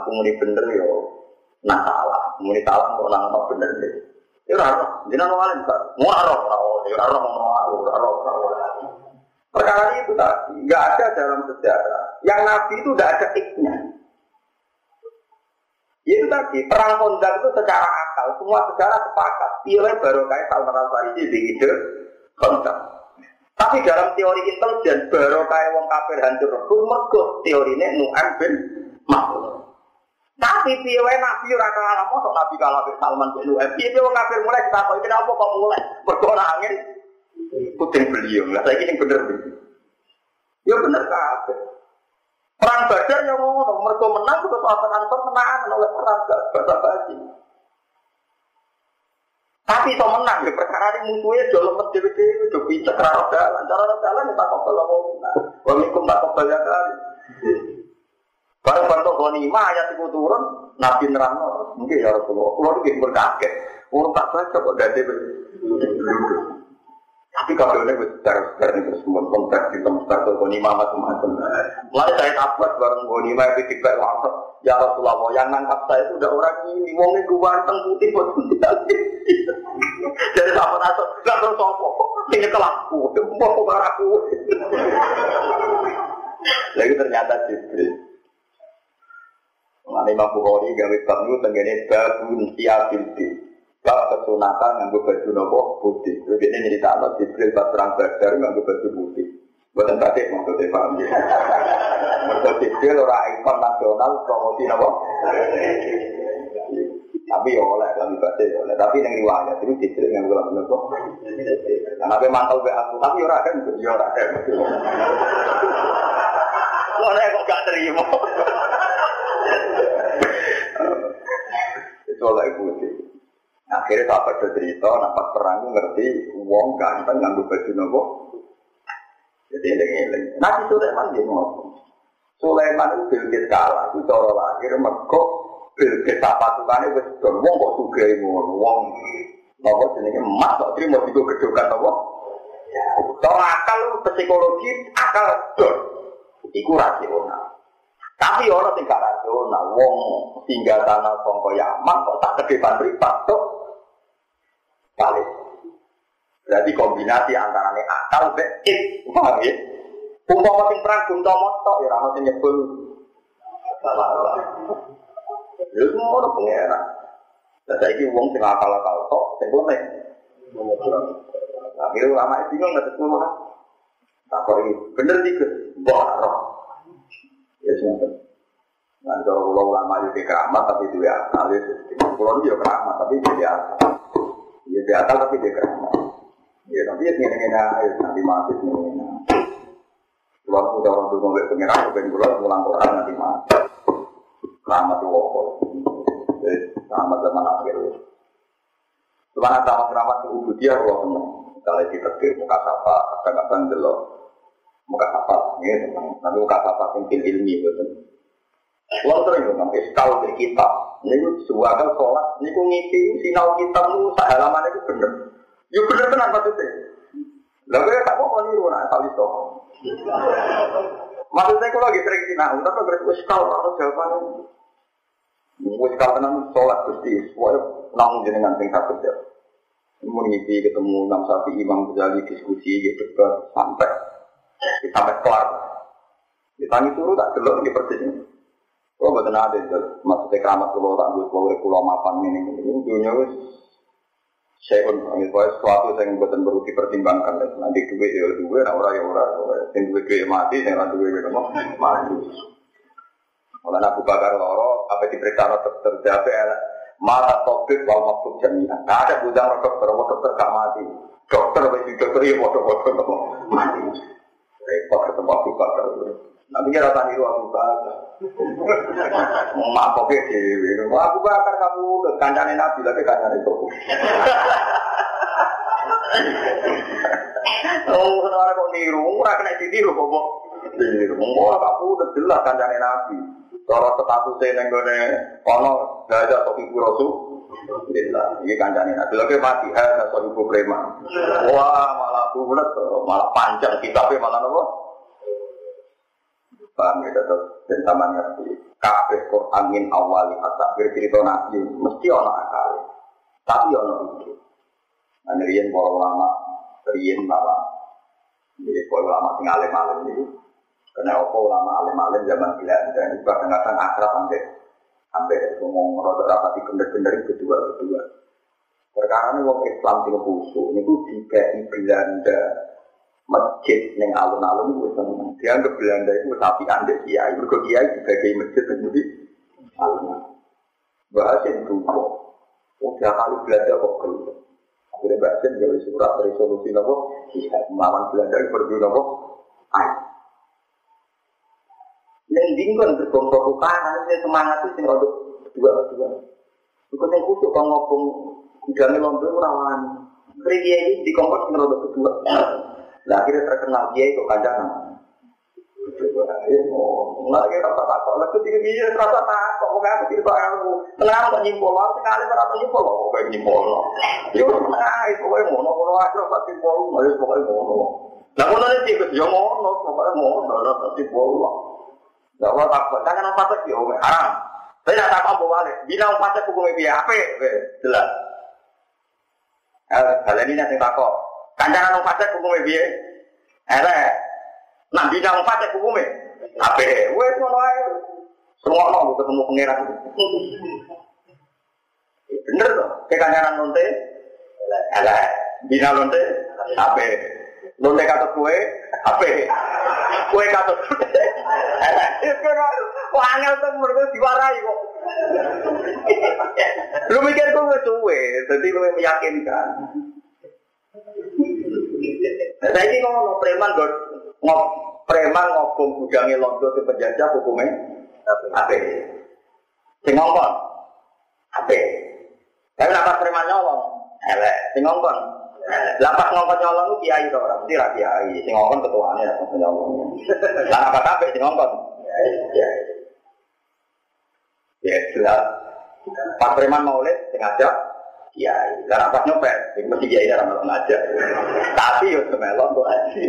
S1: Aku muni bener yo nah salah, muni salah kok nang kok bener deh. Ya ora ora, jenengan wong alim kan. Mau ora ora, ya ora ora ora ora Perkara itu tadi nggak ada dalam sejarah. Yang nabi itu tidak ada iknya. Itu tadi perang Honda itu secara akal semua secara sepakat. Pilih baru kayak Al Farisi di Honda. Tapi dalam teori intelijen baru kayak wong kafir hancur rukun mergo teori ini Nu'an bin makhluk. Tapi piye wae nabi ora kalah mosok nabi kalah be Salman bin Nuh. Piye wong kafir mulai kita kok kenapa kok mulai? Mergo angin puting beliung. Lah saiki sing bener Ya bener kabeh. Perang Badar yang ngono, mereka menang terus apa ansor menang oleh perang gak basa basi. Tapi so menang, ya perkara ini musuhnya jauh lemes dewi dewi, jauh pinter kerana jalan, cara jalan ya tak kobel lah Wamikum tak kobel ya kali. Barang bantu ghanimah ayat itu turun, Nabi nerang mungkin ya Rasulullah. Kalau itu berkaget, orang tak baca kok dari tapi kalau ini besar besar ini semua kontrak di tempat atau ghanimah macam-macam. Mulai saya takut bareng ghanimah itu tiba langsung ya Rasulullah yang nangkap saya itu udah orang ini, wongnya ganteng putih putih Jadi sama nato, gak terus sopo, ini kelaku, mau kok aku. Lagi ternyata Jibril. Mengenai Imam Bukhari gawe bab niku tenggene babun siabil di. Bab kesunatan nganggo baju nopo putih. Jadi ini cerita Allah Jibril bab perang Badar nganggo baju putih. Buatan batik maksudnya paham ya. Mereka Jibril ora ikon nasional promosi nopo. Tapi ya oleh kami batik oleh. Tapi yang riwayat itu Jibril nganggo lagu nopo. Karena apa mantel be aku. Tapi ora ada, ya ora ada. Soalnya kok gak terima. Itu oleh putih. Akhirnya sahabat cerita, nampak perang ngerti uang ganteng nganggo baju nopo. Jadi eling-eling. Nabi Sulaiman dia ngomong. Sulaiman itu Bilqis kalah, itu cara lahir mergo Bilqis pasukannya wis don wong kok sugih ngono wong. Napa jenenge emas kok trimo digo gedokan apa? Cara akal psikologi akal don. Iku rasional. Tapi orang tinggal rasional, wong tinggal tanah songko Yaman kok tak ke depan ribat tuh kali. Berarti kombinasi antara ini akal be it, paham ya? Umpama sing perang gunta motok ya rano sing nyebul. Salah. Ya pengeran. Dan saya ini wong sing akal akal tok, sing boleh. Akhirnya ulama itu nggak semua. Tak ini bener tiga, bohong. Ya semua. Nah, kalau ulama itu keramat tapi itu ya ya. Pulau itu ya keramat tapi ya akal. Ya dia akal tapi dia keramat. Ya tapi ya ini ini nanti mati ini. Pulau udah orang dulu ngomong pengiran, bukan pulau pulang Quran nanti mati. Keramat itu wokol. Keramat zaman akhir. Cuma sama keramat itu dia kalau seneng. Kalau ditetir muka sapa, kadang-kadang delok muka sapa, ya, tapi muka sapa mungkin ilmi betul. Kalau sering ngomong, kalau dari kita, ini sebuah kali sholat, ini ku ngisi sinau kita nu halaman itu bener. Yuk bener bener maksudnya. Lalu ya tak mau niru nak tali itu. Maksudnya kalau lagi sering sinau, tapi kalau wis kalau harus jawabannya. Wis kalau tenang sholat gusti, semuanya namun jenengan sing sakit ya. Mau ngisi ketemu enam sapi imam berjali diskusi gitu sampai sampai kelar. Ditangi turun tak jelas di persis ini. Kalau betul ada itu, maksudnya keramat kalau tak buat kalau kulo mapan ini, ini dunia wis saya pun panggil sesuatu yang buatan perlu dipertimbangkan. Nanti duit ya duit, nah orang ya orang, yang duit duit mati, yang nanti duit mau mati. Kalau Abu Bakar loro, apa diperiksa dokter jabe mata topik wal maktub jaminan. Nah ada budang dokter, dokter gak mati. Dokter bagi dokter ya bodoh-bodoh mati. Repot ketemu Abu Bakar. Nanti kira tani niru Abu Bakar. Mak kok dewi. Abu Bakar kamu kancane Nabi tapi kancane itu. Oh, orang kok niru, ora kena ditiru kok. Niru. Wong kamu udah jelas kancane Nabi. Cara statusnya ning gone ono gajah atau ibu rasul. Alhamdulillah, ini kancane Nabi. Lagi mati, ada suatu ibu preman. Wah, malah bulat, malah panjang kitabnya malah nopo. Paham ya, tetap dan sama ngerti. Kabeh Quran min awali hatta bercerita Nabi mesti ono akal. Tapi ono itu. Nah, riyen para ulama, riyen lama. Jadi para ulama tinggal alim-alim itu. Karena apa ulama alim-alim zaman Belanda itu kadang-kadang akrab sampai sampai ngomong rada rapati bener-bener kedua kedua. Perkara ini wong Islam sing khusyuk niku dikai Belanda masjid neng alun-alun itu seneng. Dianggap Belanda itu sapi anda kiai, mereka kiai sebagai masjid jadi alun-alun. Bahasa itu kok, udah kali Belanda kok keluar. Akhirnya bahasa surat dari solusi nopo, bisa melawan Belanda berdua nopo, ayo. Dingkon bergombok tukaran, ini semangat itu sing untuk dua-dua. Iku sing kusuk kok ngopong gudangnya londo rawan. Kerja ini di kompor sing untuk kedua. Nah akhirnya terkenal dia itu kadang Nggak kira rasa takut, lalu tiga biji rasa takut, kok aku tidak tahu. Kenapa kok nyimpul? Aku sekali berapa nyimpul? Kok kayak nyimpul? Ya nah, itu kayak ngono, ngono aku rasa nyimpul, malah pokoknya ngono. Nah, ngono ini tiga ya ngono, pokoknya ngono, rasa nyimpul. Gak mau takut, jangan apa apa sih, om haram. Saya tidak takut mau balik. Bila om pasal hukumnya biar apa? Jelas. Kalian ini nanti takut. Kancaran om pasal hukumnya biar. Eh, Nah, bina wong fasik hukume. Ape, wes ngono ae. Mau ketemu pangeran. Bener toh, ke kancaran lonte. Ala, bina lonte. Ape. Lonte kata kue, ape. Kue kata lonte. Ala, itu kok angel tuh mereka diwarai kok. Lu mikir kok wes suwe, lu meyakinkan. Saya ini ngomong preman ngop preman ngobong gudangnya londo ke penjajah hukumnya apa? Sing ngomong apa? Tapi lapas preman nyolong, elek. Sing ngomong lapas ngomong nyolong itu kiai itu orang, mesti kiai. Sing ngomong ketuanya lapas nyolong. Lah apa apa sing ngomong? Ya, ya jelas. Pas preman maulid sing ngajak kiai. Lah pas nyopet, mesti kiai dalam ngajak. Tapi yo semelon tuh aji.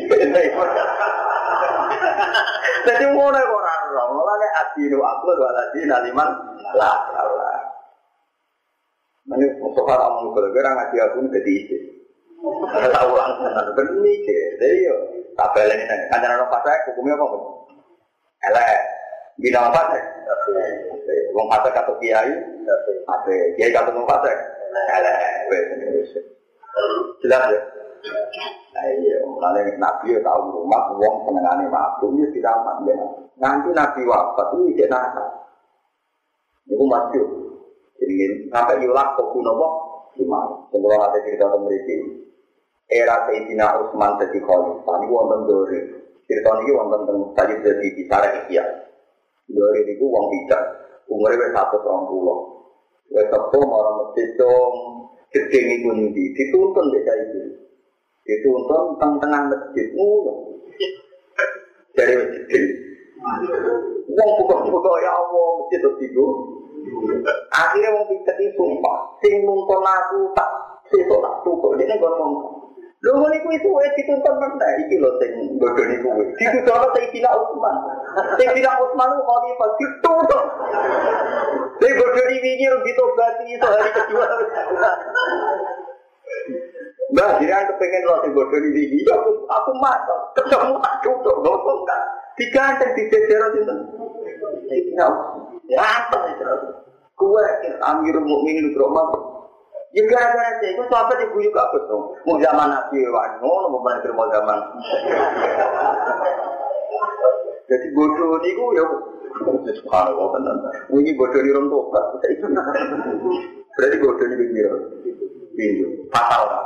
S1: Jadi ngono kok ora ora. Mulane adinu aku wa adina liman la la. Mane Mustafa kalau kira ngaji aku jadi isi. Tahu langsung benih ke. Jadi yo tak belen ini kan jangan lupa saya hukumnya apa. Elek. Bina apa sih? Wong fase kata kiai, apa? Kiai kata wong fase. Elek. Jelas ya. Nah iya, mulanya Nabi ya tahu rumah uang penengane mabuk ya diramat ya. Nanti Nabi wafat itu tidak nasa. Itu masuk. Jadi sampai yulah kok nopo gimana? Sebelum ada cerita mereka. Era Sayyidina Utsman jadi khalifah ini wonten dore. Cerita ini wonten tentang tadi jadi bicara ikhya. Dore itu uang tidak. Umurnya wes satu orang pulau. Satu orang masjid dong. Gede itu nih dituntun desa itu. Itu untuk teng tengah masjid mulu. Dari masjid. Wong buka-buka ya Allah masjid itu Akhirnya wong piket itu sumpah, sing nuntun aku tak sesuk tak tutup. Dia nggak ngomong. Lho ngene itu wis dituntun meneh iki lho sing bodho niku wis. Dituntun Sayyidina Utsman. Sayyidina Utsman ku khalifah dituntun. Sing bodho iki iki ditobati iso hari kedua. Mbak, jadi aku pengen roti bodoh ini di aku, aku masak, ketemu tak cukup, ngomong kan, diganteng di jajaran itu. Ya, apa itu? Kue, Amir Mukminin Brahma. Ya gara-gara saya, itu sahabat ibu juga betul. Mau zaman Nabi Wano, mau mana mau zaman. Jadi bodoh ini ku ya, subhanallah tenan. Ini bodoh di orang tobat, berarti bodoh ini begini. Ini fatal kan.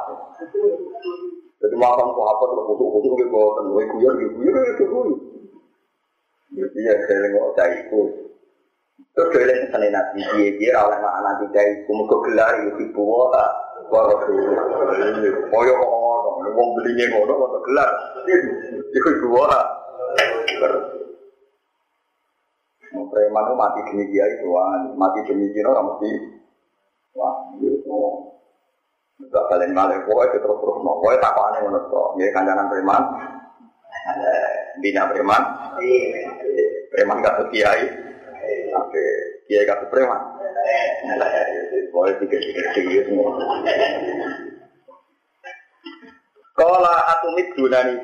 S1: Jadi terus kutuk-kutuk ke bawah tenue guyon gitu guyon itu guyon. Jadi ya saya nggak usah ikut. Terus yang sana nabi dia dia oleh mak nanti dari kumu gelar itu ibu wata. Wah tuh, koyo ngono, wong belinya ngono kok gelar. Iku ibu wata. Preman mati demi dia itu, mati demi dia orang mesti. Wah, gitu. Enggak balik malah kowe terus terus mau kowe tak aneh ngono kok. Ya kancanan preman. Bina preman. Preman gak kiai. Oke, kiai gak preman. Kowe pikir-pikir iki semua. Kala atumit dunani.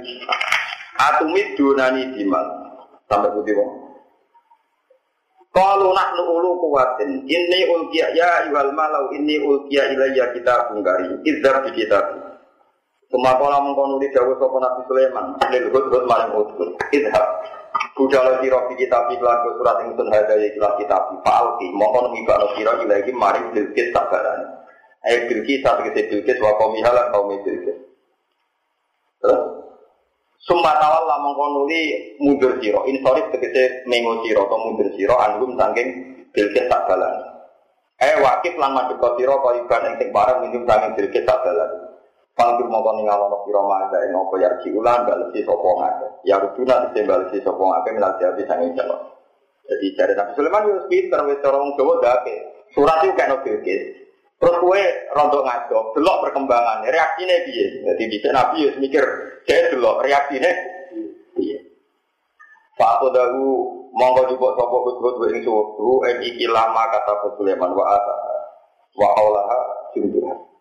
S1: Atumit dunani dimal. Sampai putih wong. Kalau nahnu ulu kuwatin, ini ulkiya ya iwal malau ini ulkiya ilayya kita bungkari, izab di kita. Kemakola mengkono di Jawa Sopo Nabi Sulaiman, lil hudhud maring hudhud. Idhab. Budala sira fi kitab iklan surat ing sun hadaya ikhlas kitab fa'alki mongko ngibakno sira ilahi maring bilkis sabarane. Ayo bilkis satu kese bilkis wa kaum lan kaum bilkis. Terus Summa tawalla mongko nuli mundur sira. Insorif tegese mengo sira atau mundur sira anggum saking bilkis sabarane. Eh wakif lan madhep sira kaya iban ing sing minum saking bilkis sabarane. Panggur mau kau ninggal ono siro maga yang ngopo ya ulang balesi sopo ngake. Ya rujuna di balesi sopo ngake minal jadi sangi jalo. Jadi cari Nabi Sulaiman itu pinter wis orang Jawa dake. Surat itu kayak nabi Terus kue rontok ngaco, delok perkembangan. Reaksinya dia. Jadi bisa Nabi ya mikir, saya delok reaksinya dia. Pak aku dahu monggo juga sopo kut-kut ing suwu en iki lama kata Sulaiman wa ata wa aulaha junduha.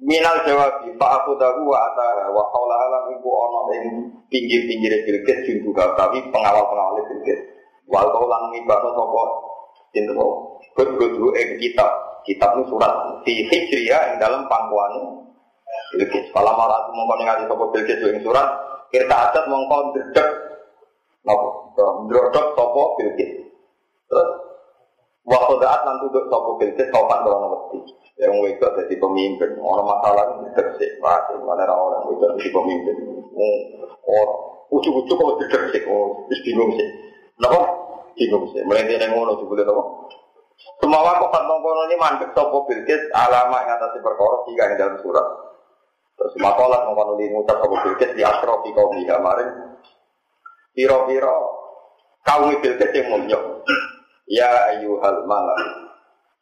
S1: Minal jawab, Pak Abu Dahu wa Atara wa Haula alam iku ono ing pinggir-pinggir Bilqis juga kami pengawal-pengawal Bilqis. Wal kau lang ngibano sapa sinten Gud-gudu ing kitab. Kitab itu surat di Hijriah yang dalam pangkuan Bilqis. Kalau malah aku mongko ningali sapa Bilqis ing surat, kita adat mongko ndredeg napa? Ndredeg sapa Bilqis. Terus wa qadaat lan tuduk sapa Bilqis sopan karo wedi yang wedok jadi pemimpin. Orang masalah ini tersik pasti mana orang wedok jadi pemimpin? Orang. Ujuk-ujuk kok tersik oh bingung sih. Kenapa? Bingung sih. Mulai yang ngono juga apa semua waktu kantong kono ini mandek sopo bilkis alama yang atas perkara tiga yang dalam surat. Terus makolat mengkono di ngucap sopo bilkis di asro di kemarin piro-piro kaum bilkis yang mulia ya ayuhal malam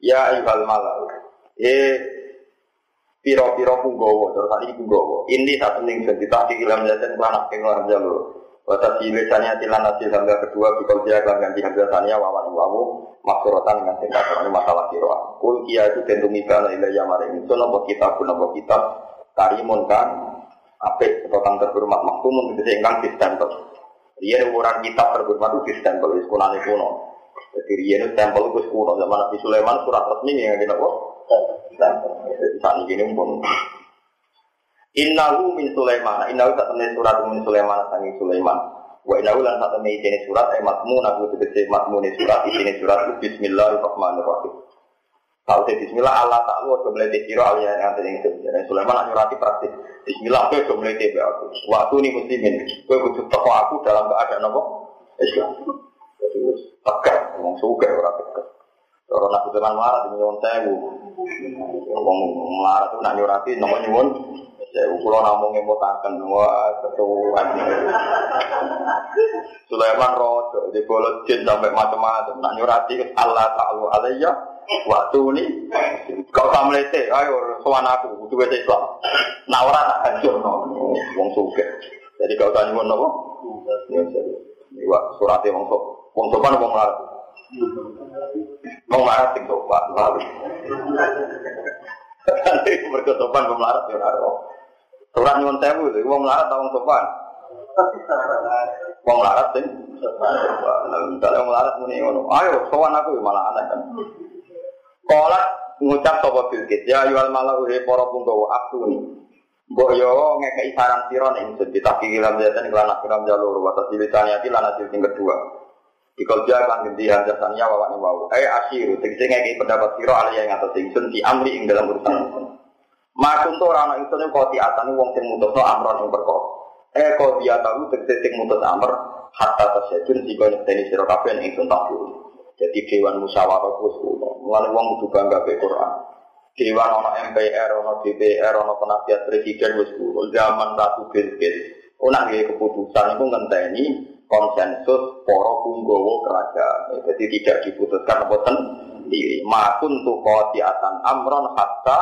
S1: ya ayuhal malam eh piro-piro punggowo, terus tadi punggowo. Ini satu ning jadi tadi ilam jajan lanak ing jalur. Wata silesannya tilan nasi sambil kedua bikol dia kelam ganti hamzah tania wawan wawu maksurotan dengan tingkat ini masalah kiro. Kul kia itu tentu mibana ilayah maring itu nopo kitab pun nopo kitab karimun kan apik atau kang terhormat maksumun itu ingkang distempel. Dia ukuran kitab terhormat itu distempel di sekolah kuno. Jadi dia itu stempel itu kuno zaman Nabi Sulaiman surat resmi yang kita kok saat ini pun Innahu min Sulaiman. Innahu tak temen surat min Sulaiman sangi Sulaiman. Wa innahu lan tak temen jenis surat ay matmun aku tegese matmun surat ini surat Bismillahirrahmanirrahim. Kalau saya Bismillah Allah tak lu udah mulai dikira alih yang nanti yang sebenarnya Sulaiman nyurati praktis. Bismillah gue udah mulai tiba aku. Waktu ini muslimin, gue butuh toko aku dalam keadaan apa? Islam. Jadi tegak, suka orang tegak. Kalau nak butuh melarat ini nyuwun sewu. Wong melarat itu nak nyurati nomor nyuwun sewu. Kalau namung ngemotaken wah ketuan. Sulaiman rojo di bolot jin sampai macam-macam. Nak nyurati Allah Taala alayya waktu ini kau tak melete, ayo sowan aku, butuh wes Islam. Nak ora tak hancur no, wong suge. Jadi kau tanya nyuwun nopo? Ya jadi, wah suratnya wong sok, sopan wong. Mau marah sing sopan, lalu. Nanti mereka sopan pemelarat ya naro. Surat nyuwun sewu itu, wong melarat tau wong sopan. Wong melarat sing misalnya wong melarat muni ngono. Ayo sowan aku ya malah aneh kan. Kolat ngucap sapa bilkit ya yual malau he para punggawa aktuni. Mbok yo ngekeki saran sira ning ditaki kilam jatan iklan akhiram jalur wa tasilitani ati lan hasil sing kedua. Ikal dia kan ganti hajatnya wawan wau. Eh asyiru, tegese ngeki pendapat siro alih yang atas ingsun di amri ing dalam urusan. Makun tuh orang itu nih kau tiatani wong sing mutus no amron yang berkor. Eh kau dia tahu tegese sing mutus amr hatta tasyajun si kau nyekteni siro yang ingsun tahu. Jadi dewan musyawarah kus kuno. Mulai wong kudu bangga be Quran. Dewan ono MPR, ono DPR, ono penasihat presiden wis kuno. Zaman Ratu Bilqis. Ono keputusan itu ngenteni konsensus poro punggowo kerajaan. Jadi tidak diputuskan apa sendiri. Makun tuh atan amron hatta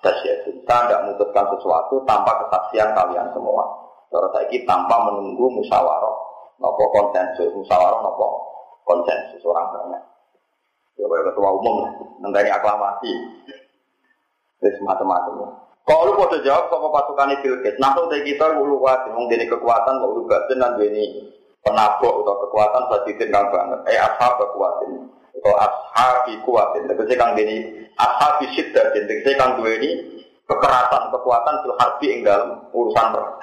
S1: dasyatun. Saya tidak memutuskan sesuatu tanpa kesaksian kalian semua. Kalau saya tanpa menunggu musyawarah, nopo konsensus, musyawarah nopo konsensus orang banyak. Ya, ketua umum, nanti aklamasi, terus macam-macam. Kalau lu mau jawab sama pasukan Bilqis, nah kita ulu mau jadi kekuatan, mau juga dan ini penabok atau kekuatan sadidin kang banget. Eh ashab kekuatan atau ashabi kuatin. Tegese kang dini ashabi syiddatin. Tegese kang dua ini kekerasan, kekuatan fil harbi ing dalam urusan perang.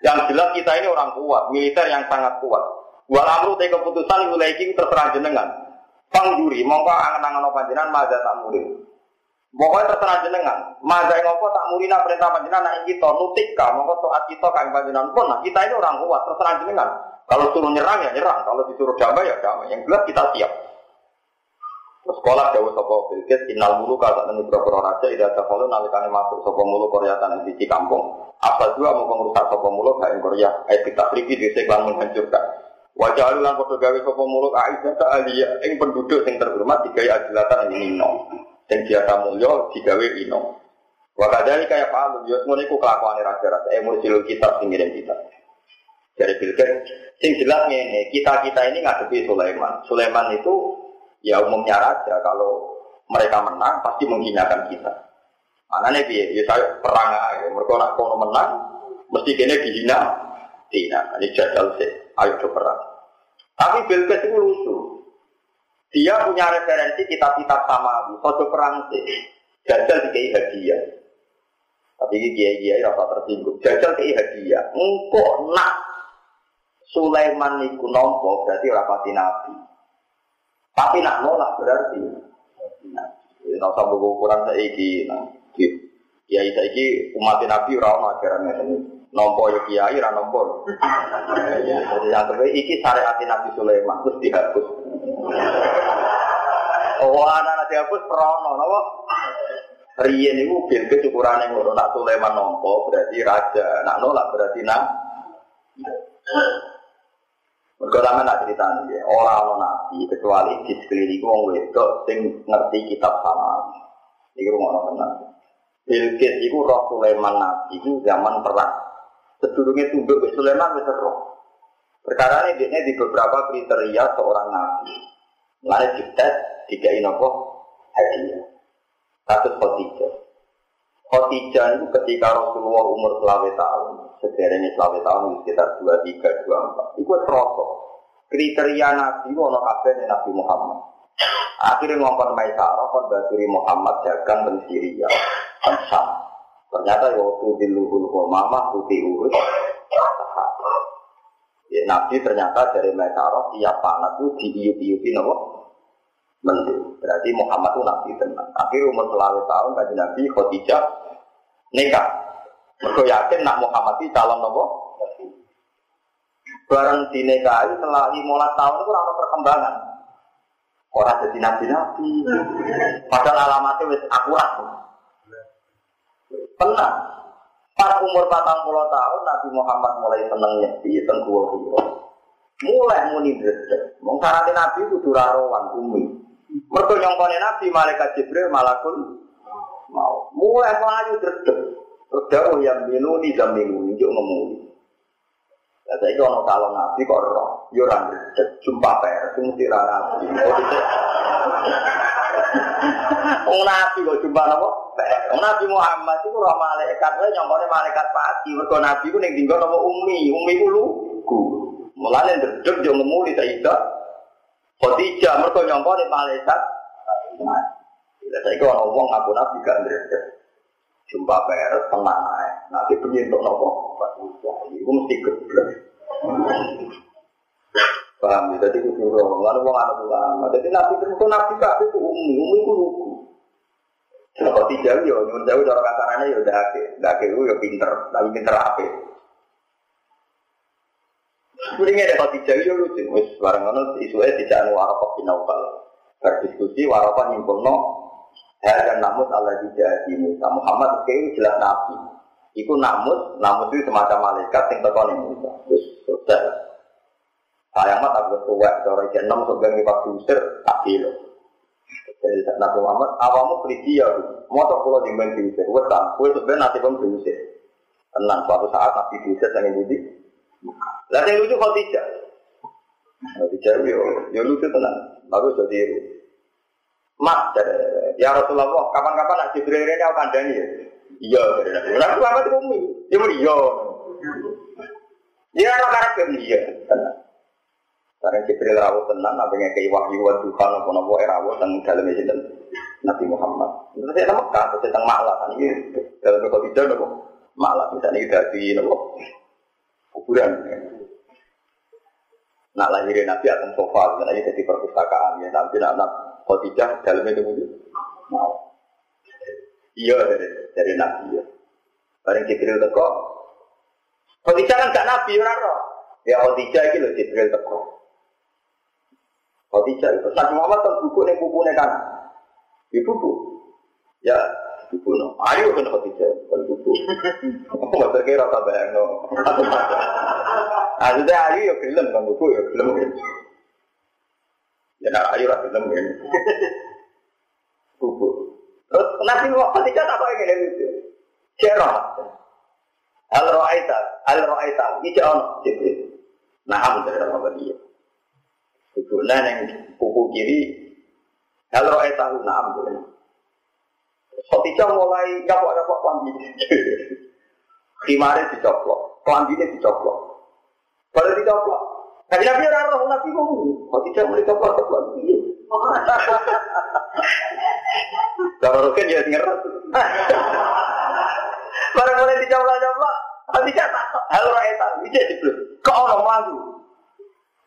S1: Yang jelas kita ini orang kuat, militer yang sangat kuat. Walau te keputusan mulai iki terserah jenengan. Pangjuri, mongko angen-angen panjenengan maza tak murid. Pokoknya terserah jenengan. Maza ngopo tak murina perintah panjenengan nak kita nutika, mongko taat kita kang panjenengan pun. Nah, kita ini orang kuat, terserah jenengan. Kalau suruh nyerang ya nyerang, kalau disuruh damai ya damai. Yang jelas kita siap. Sekolah jauh sopo Bilkis, inal mulu kata nanti beberapa raja, tidak ada kalau nalikane masuk sopo mulu Korea tanah di kampung. Asal juga mau pengurus sopo mulu kain Korea, ayat kita pergi di seklan menghancurkan. Wajah alulan foto gawe sopo mulu Aisyah tak alia, ing penduduk yang terhormat digawe adilatan ini nino, yang biasa mulio digawe ino. Wakadali kayak Pak Alu, yo semuanya ku kelakuan raja-raja, eh mursilul kitab singirin kita. Dari Bilkis, sing jelas ini kita kita ini ngadepi Sulaiman. Sulaiman itu Ya umumnya raja kalau mereka menang pasti menghinakan kita. Mana nih biar ya saya perang aja. Mereka nak kono menang mesti kene dihina. Tidak, ini jajal sih. Ayo coba perang. Tapi Bilqis itu lucu. Dia punya referensi kitab-kitab sama Sojo perang sih. Jajal dikai hadiah. Tapi ini kiai-kiai rasa tersinggung. Jajal dikai hadiah. Engkau nak Sulaiman niku nompo berarti rapati nabi. Tapi nak nolak berarti. Nah, ya, usah ukuran saya iki. Nah, ya saya iki umat Nabi rawon ajaran ini. Nompo ya kiai, ra nompo. Jadi yang terbaik iki syariat Nabi Sulaiman terus dihapus. Oh, anak dihapus perono, nopo. Riyen itu bil kecukuran yang nak Sulaiman nompo berarti raja, nak nolak berarti nak. Mereka lama nak cerita nih, orang orang nabi kecuali di sekeliling wong wedok sing ngerti kitab sama. Ini rumah orang tenang. Bilqis itu roh Sulaiman nabi itu zaman perang. Sedurungnya tunduk ke Sulaiman itu roh. Perkara ini di beberapa kriteria seorang nabi. Mulai dites tiga inopo hadiah. Satu Khadijah. Khadijah itu ketika Rasulullah umur selawe tahun, sejarahnya selawe tahun sekitar dua empat. Itu terasa. Kriteria Nabi wono kabeh Nabi Muhammad. Akhirnya ngomong Maisarah kon baturi Muhammad dagang dan Syria kan Ternyata ya waktu di luhul mama putih urut Ya, Nabi ternyata dari Maisarah tiap panah itu diiup-iupi nopo menteri. Berarti Muhammad itu Nabi tenang. Akhir umur selawe tahun kaji Nabi Khadijah nikah. Mereka yakin nak Muhammad itu calon nopo. Barang dinikahi setelah 15 tahun itu perkembangan. Orang jadi nabi-nabi. Padahal alamatnya wis akurat. Pernah. Pas umur 40 tahun Nabi Muhammad mulai seneng nyepi, tengkuwa Mulai muni dredeg. Mung Nabi itu durarowan umi. Mergo nyongkone Nabi malaikat Jibril malakul mau. Mulai melayu dawuh yang minuni dan minuni yo ngemuni. Lah saiki ana calon nabi kok yo ora jumpa per mesti nabi. Wong nabi kok jumpa napa? Wong nabi Muhammad iku ora malaikat wae nyongkone malaikat pati. Mergo nabi ku ning dinggo napa umi, umi ku lugu. Mulane ndredeg yo ngemuni Sayyidah Khadijah mergo nyongkone malaikat. Lah saiki ana wong ngaku nabi gak ndredeg jumpa peres tenang aja. Nanti punya untuk nopo, itu mesti geblek. Paham ya? Jadi itu suruh, lalu mau anak ulama. Jadi nabi itu nabi kak itu umi, umi itu lugu. Kalau tidak ya, nyuwun jauh cara kasarannya ya udah ake, udah ake itu ya pinter, tapi pinter apa? Sebenarnya ada kalau tidak ya lucu, wis bareng ngono isunya tidak anu warokok binaukal. Berdiskusi warokok nyimpul no, dan namus Allah di Musa Muhammad kayak jelas nabi. Iku namus, namus itu semacam malaikat yang tekon Musa. Terus selesai. Saya mat aku tua, cara enam sebagai kita diusir tak kilo. Jadi Nabi Muhammad, awamu pergi ya, mau tak pulau di mana diusir, wetan, kue sebenarnya nanti pun diusir. Tenang, suatu saat nabi diusir dengan budi. Lah yang lucu kau tidak. Khadijah yo, yo lucu tenang, bagus jadi Mat, ya Rasulullah, kapan-kapan nak Jibril ini aku kandani ya? Iya, dari Nabi. Nabi Muhammad itu umi. Dia mau iya. Ya, anak karakter iya. Karena Jibril rawuh tenang, apa yang kayak wahyu wa Tuhan, apa-apa rawuh tenang dalam isi Nabi Muhammad. Terus saya Mekah, terus saya Malah, kan ini dalam kota tidak nopo Malah, misalnya kita di nopo kuburan. Nak lahirin Nabi akan sofa, misalnya jadi perpustakaan ya, nanti anak Khadijah dalamnya itu mungkin mau. Iya dari, dari Nabi ya. Bareng Jibril teko. Khadijah kan gak Nabi ora roh. Ya Khadijah iki lho Jibril teko. Khadijah itu Nabi Muhammad kan buku ning bukune kan. Ibu bu. Ya buku no. Ayo kan Khadijah kan buku. Mau terkira tak bayang no. Ada ayo ya film kan buku ya film. Ya nak ayo lah film kan. Buku. Terus Nabi Muhammad tidak apa yang ini lucu. Cerah. Al ro'aita, al ro'aita, ini ono Jibril. Nah, dari apa dia? Kubunan yang kuku kiri, al ro'aita, nah, dari Khotijah mulai nyapok-nyapok kelambi. Khimarnya dicoplok, kelambinya dicoplok. Baru dicoplok. Nabi Nabi orang roh Nabi ngomong, Khotijah mulai coplok-coplok. Kalau roken ya ngerti. Barang mulai dicoplok-coplok, Khotijah tak hal rakyat tahu, ijek Jibril. Kok orang maju?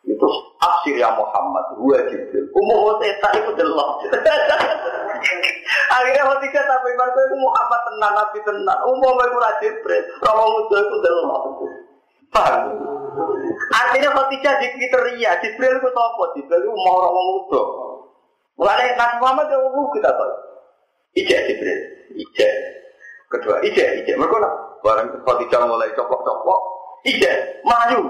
S1: Itu aksir ya Muhammad, gue Jibril. Umum setan itu delok. Akhirnya Khadijah tapi iman itu Muhammad tenan, Nabi tenan. Umum itu Jibril, Romo muda itu delok. Paham? Artinya Khadijah di kriteria, Jibril itu apa? Jibril itu mau Romo muda. Mulai Nabi Muhammad itu umum kita tahu. Ijek Jibril, ijek. Kedua, ijek, ijek. Mereka lah. Barang Khadijah mulai coplok-coplok, ijek, maju.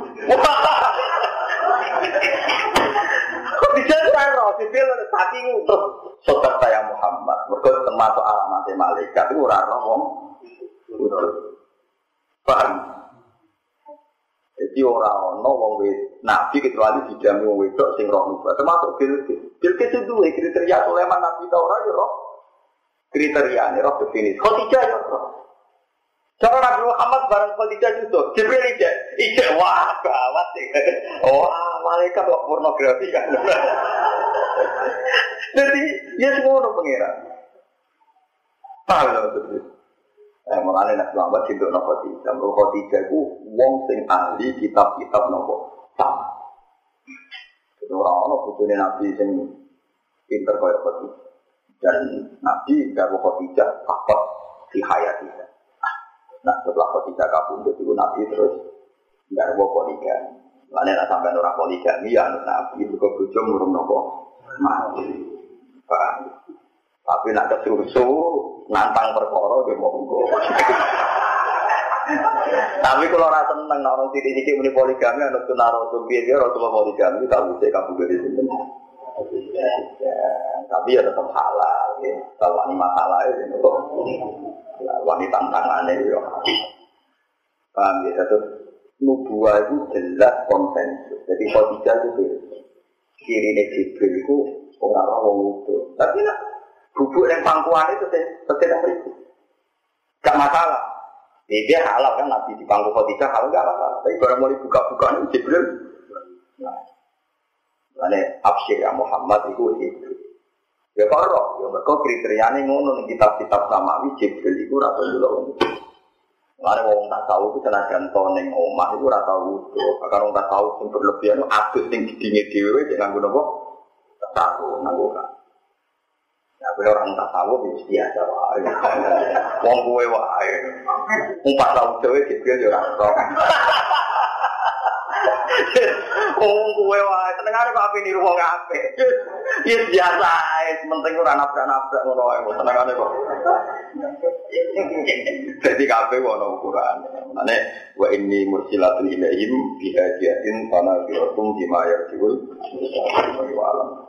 S1: Khadijah itu roh, Jibril tapi terus sobat saya Muhammad. Mereka termasuk alamat malaikat itu roh wong. Paham? Jadi orang ono wong wed nabi kecuali dijamin wong wedok sing roh nubuat termasuk Bilqis. Bilqis itu dua kriteria Sulaiman nabi tau ora ya roh. Kriteria ini roh definisi. Khadijah ya roh. Cara Nabi Muhammad bareng Khadijah itu Jibril ijek, ijek wah gawat sih. Wah malaikat kok pornografi kan. Jadi ya semua orang pengira. Paham ya betul. Eh, mengenai Nabi Muhammad cinta nopo Khadijah. Nopo Khadijah itu wong sing ahli kitab-kitab nopo sama. Jadi orang-orang butuhnya Nabi sing pinter kaya Khadijah. Dan Nabi gak Khadijah takut di hayatnya. Nah setelah Khadijah kabur jadi Nabi terus nggak ada poligami. Mana nak sampai orang poligami ya Nabi itu kebujo murung nopo mati. Paham? Tapi nak kesusu nantang perkara dia mau Tapi kalau rasa seneng orang titik-titik muni poligami, anak tuh naro tuh biar dia rasulullah poligami, tahu saya kamu dari sini. Tapi ya tetap halal, ya. Kalau ini masalah ya, wanita tantangannya ya. Paham ya? Terus nubuah itu jelas konsensus. Jadi Khadijah itu kiri ini Jibril itu orang orang itu. Tapi nak bubuk yang pangkuan itu tidak berikut. Gak masalah. Ya, dia halal kan Nabi di pangku Khadijah halal gak masalah. Tapi baru mulai buka-buka ini Jibril. Nah, Lalu absyir ya Muhammad itu itu. Ya karo, ya mereka kriterianya ngono nih kitab-kitab samawi Jibril itu rata dulu. Lalu wong tak tahu itu tenaga toneng omah itu rata wudhu. Karena wong tak tahu yang berlebihan itu adus yang dingin dewi jangan guna kok. Tahu nanggu kan. Ya gue orang tahu itu biasa wae. Wong gue wae. Umpat tahu dewi Jibril ya rata. Wong kowe wae senengane kok ape niru wong apik. Ya biasa ae, penting ora nabrak-nabrak ngono wae senengane kok. Jadi kabeh ono ukuran. Mane wa inni mursilatun ilaihim bi hadiyatin fana bi bima yarjul. Wa alam.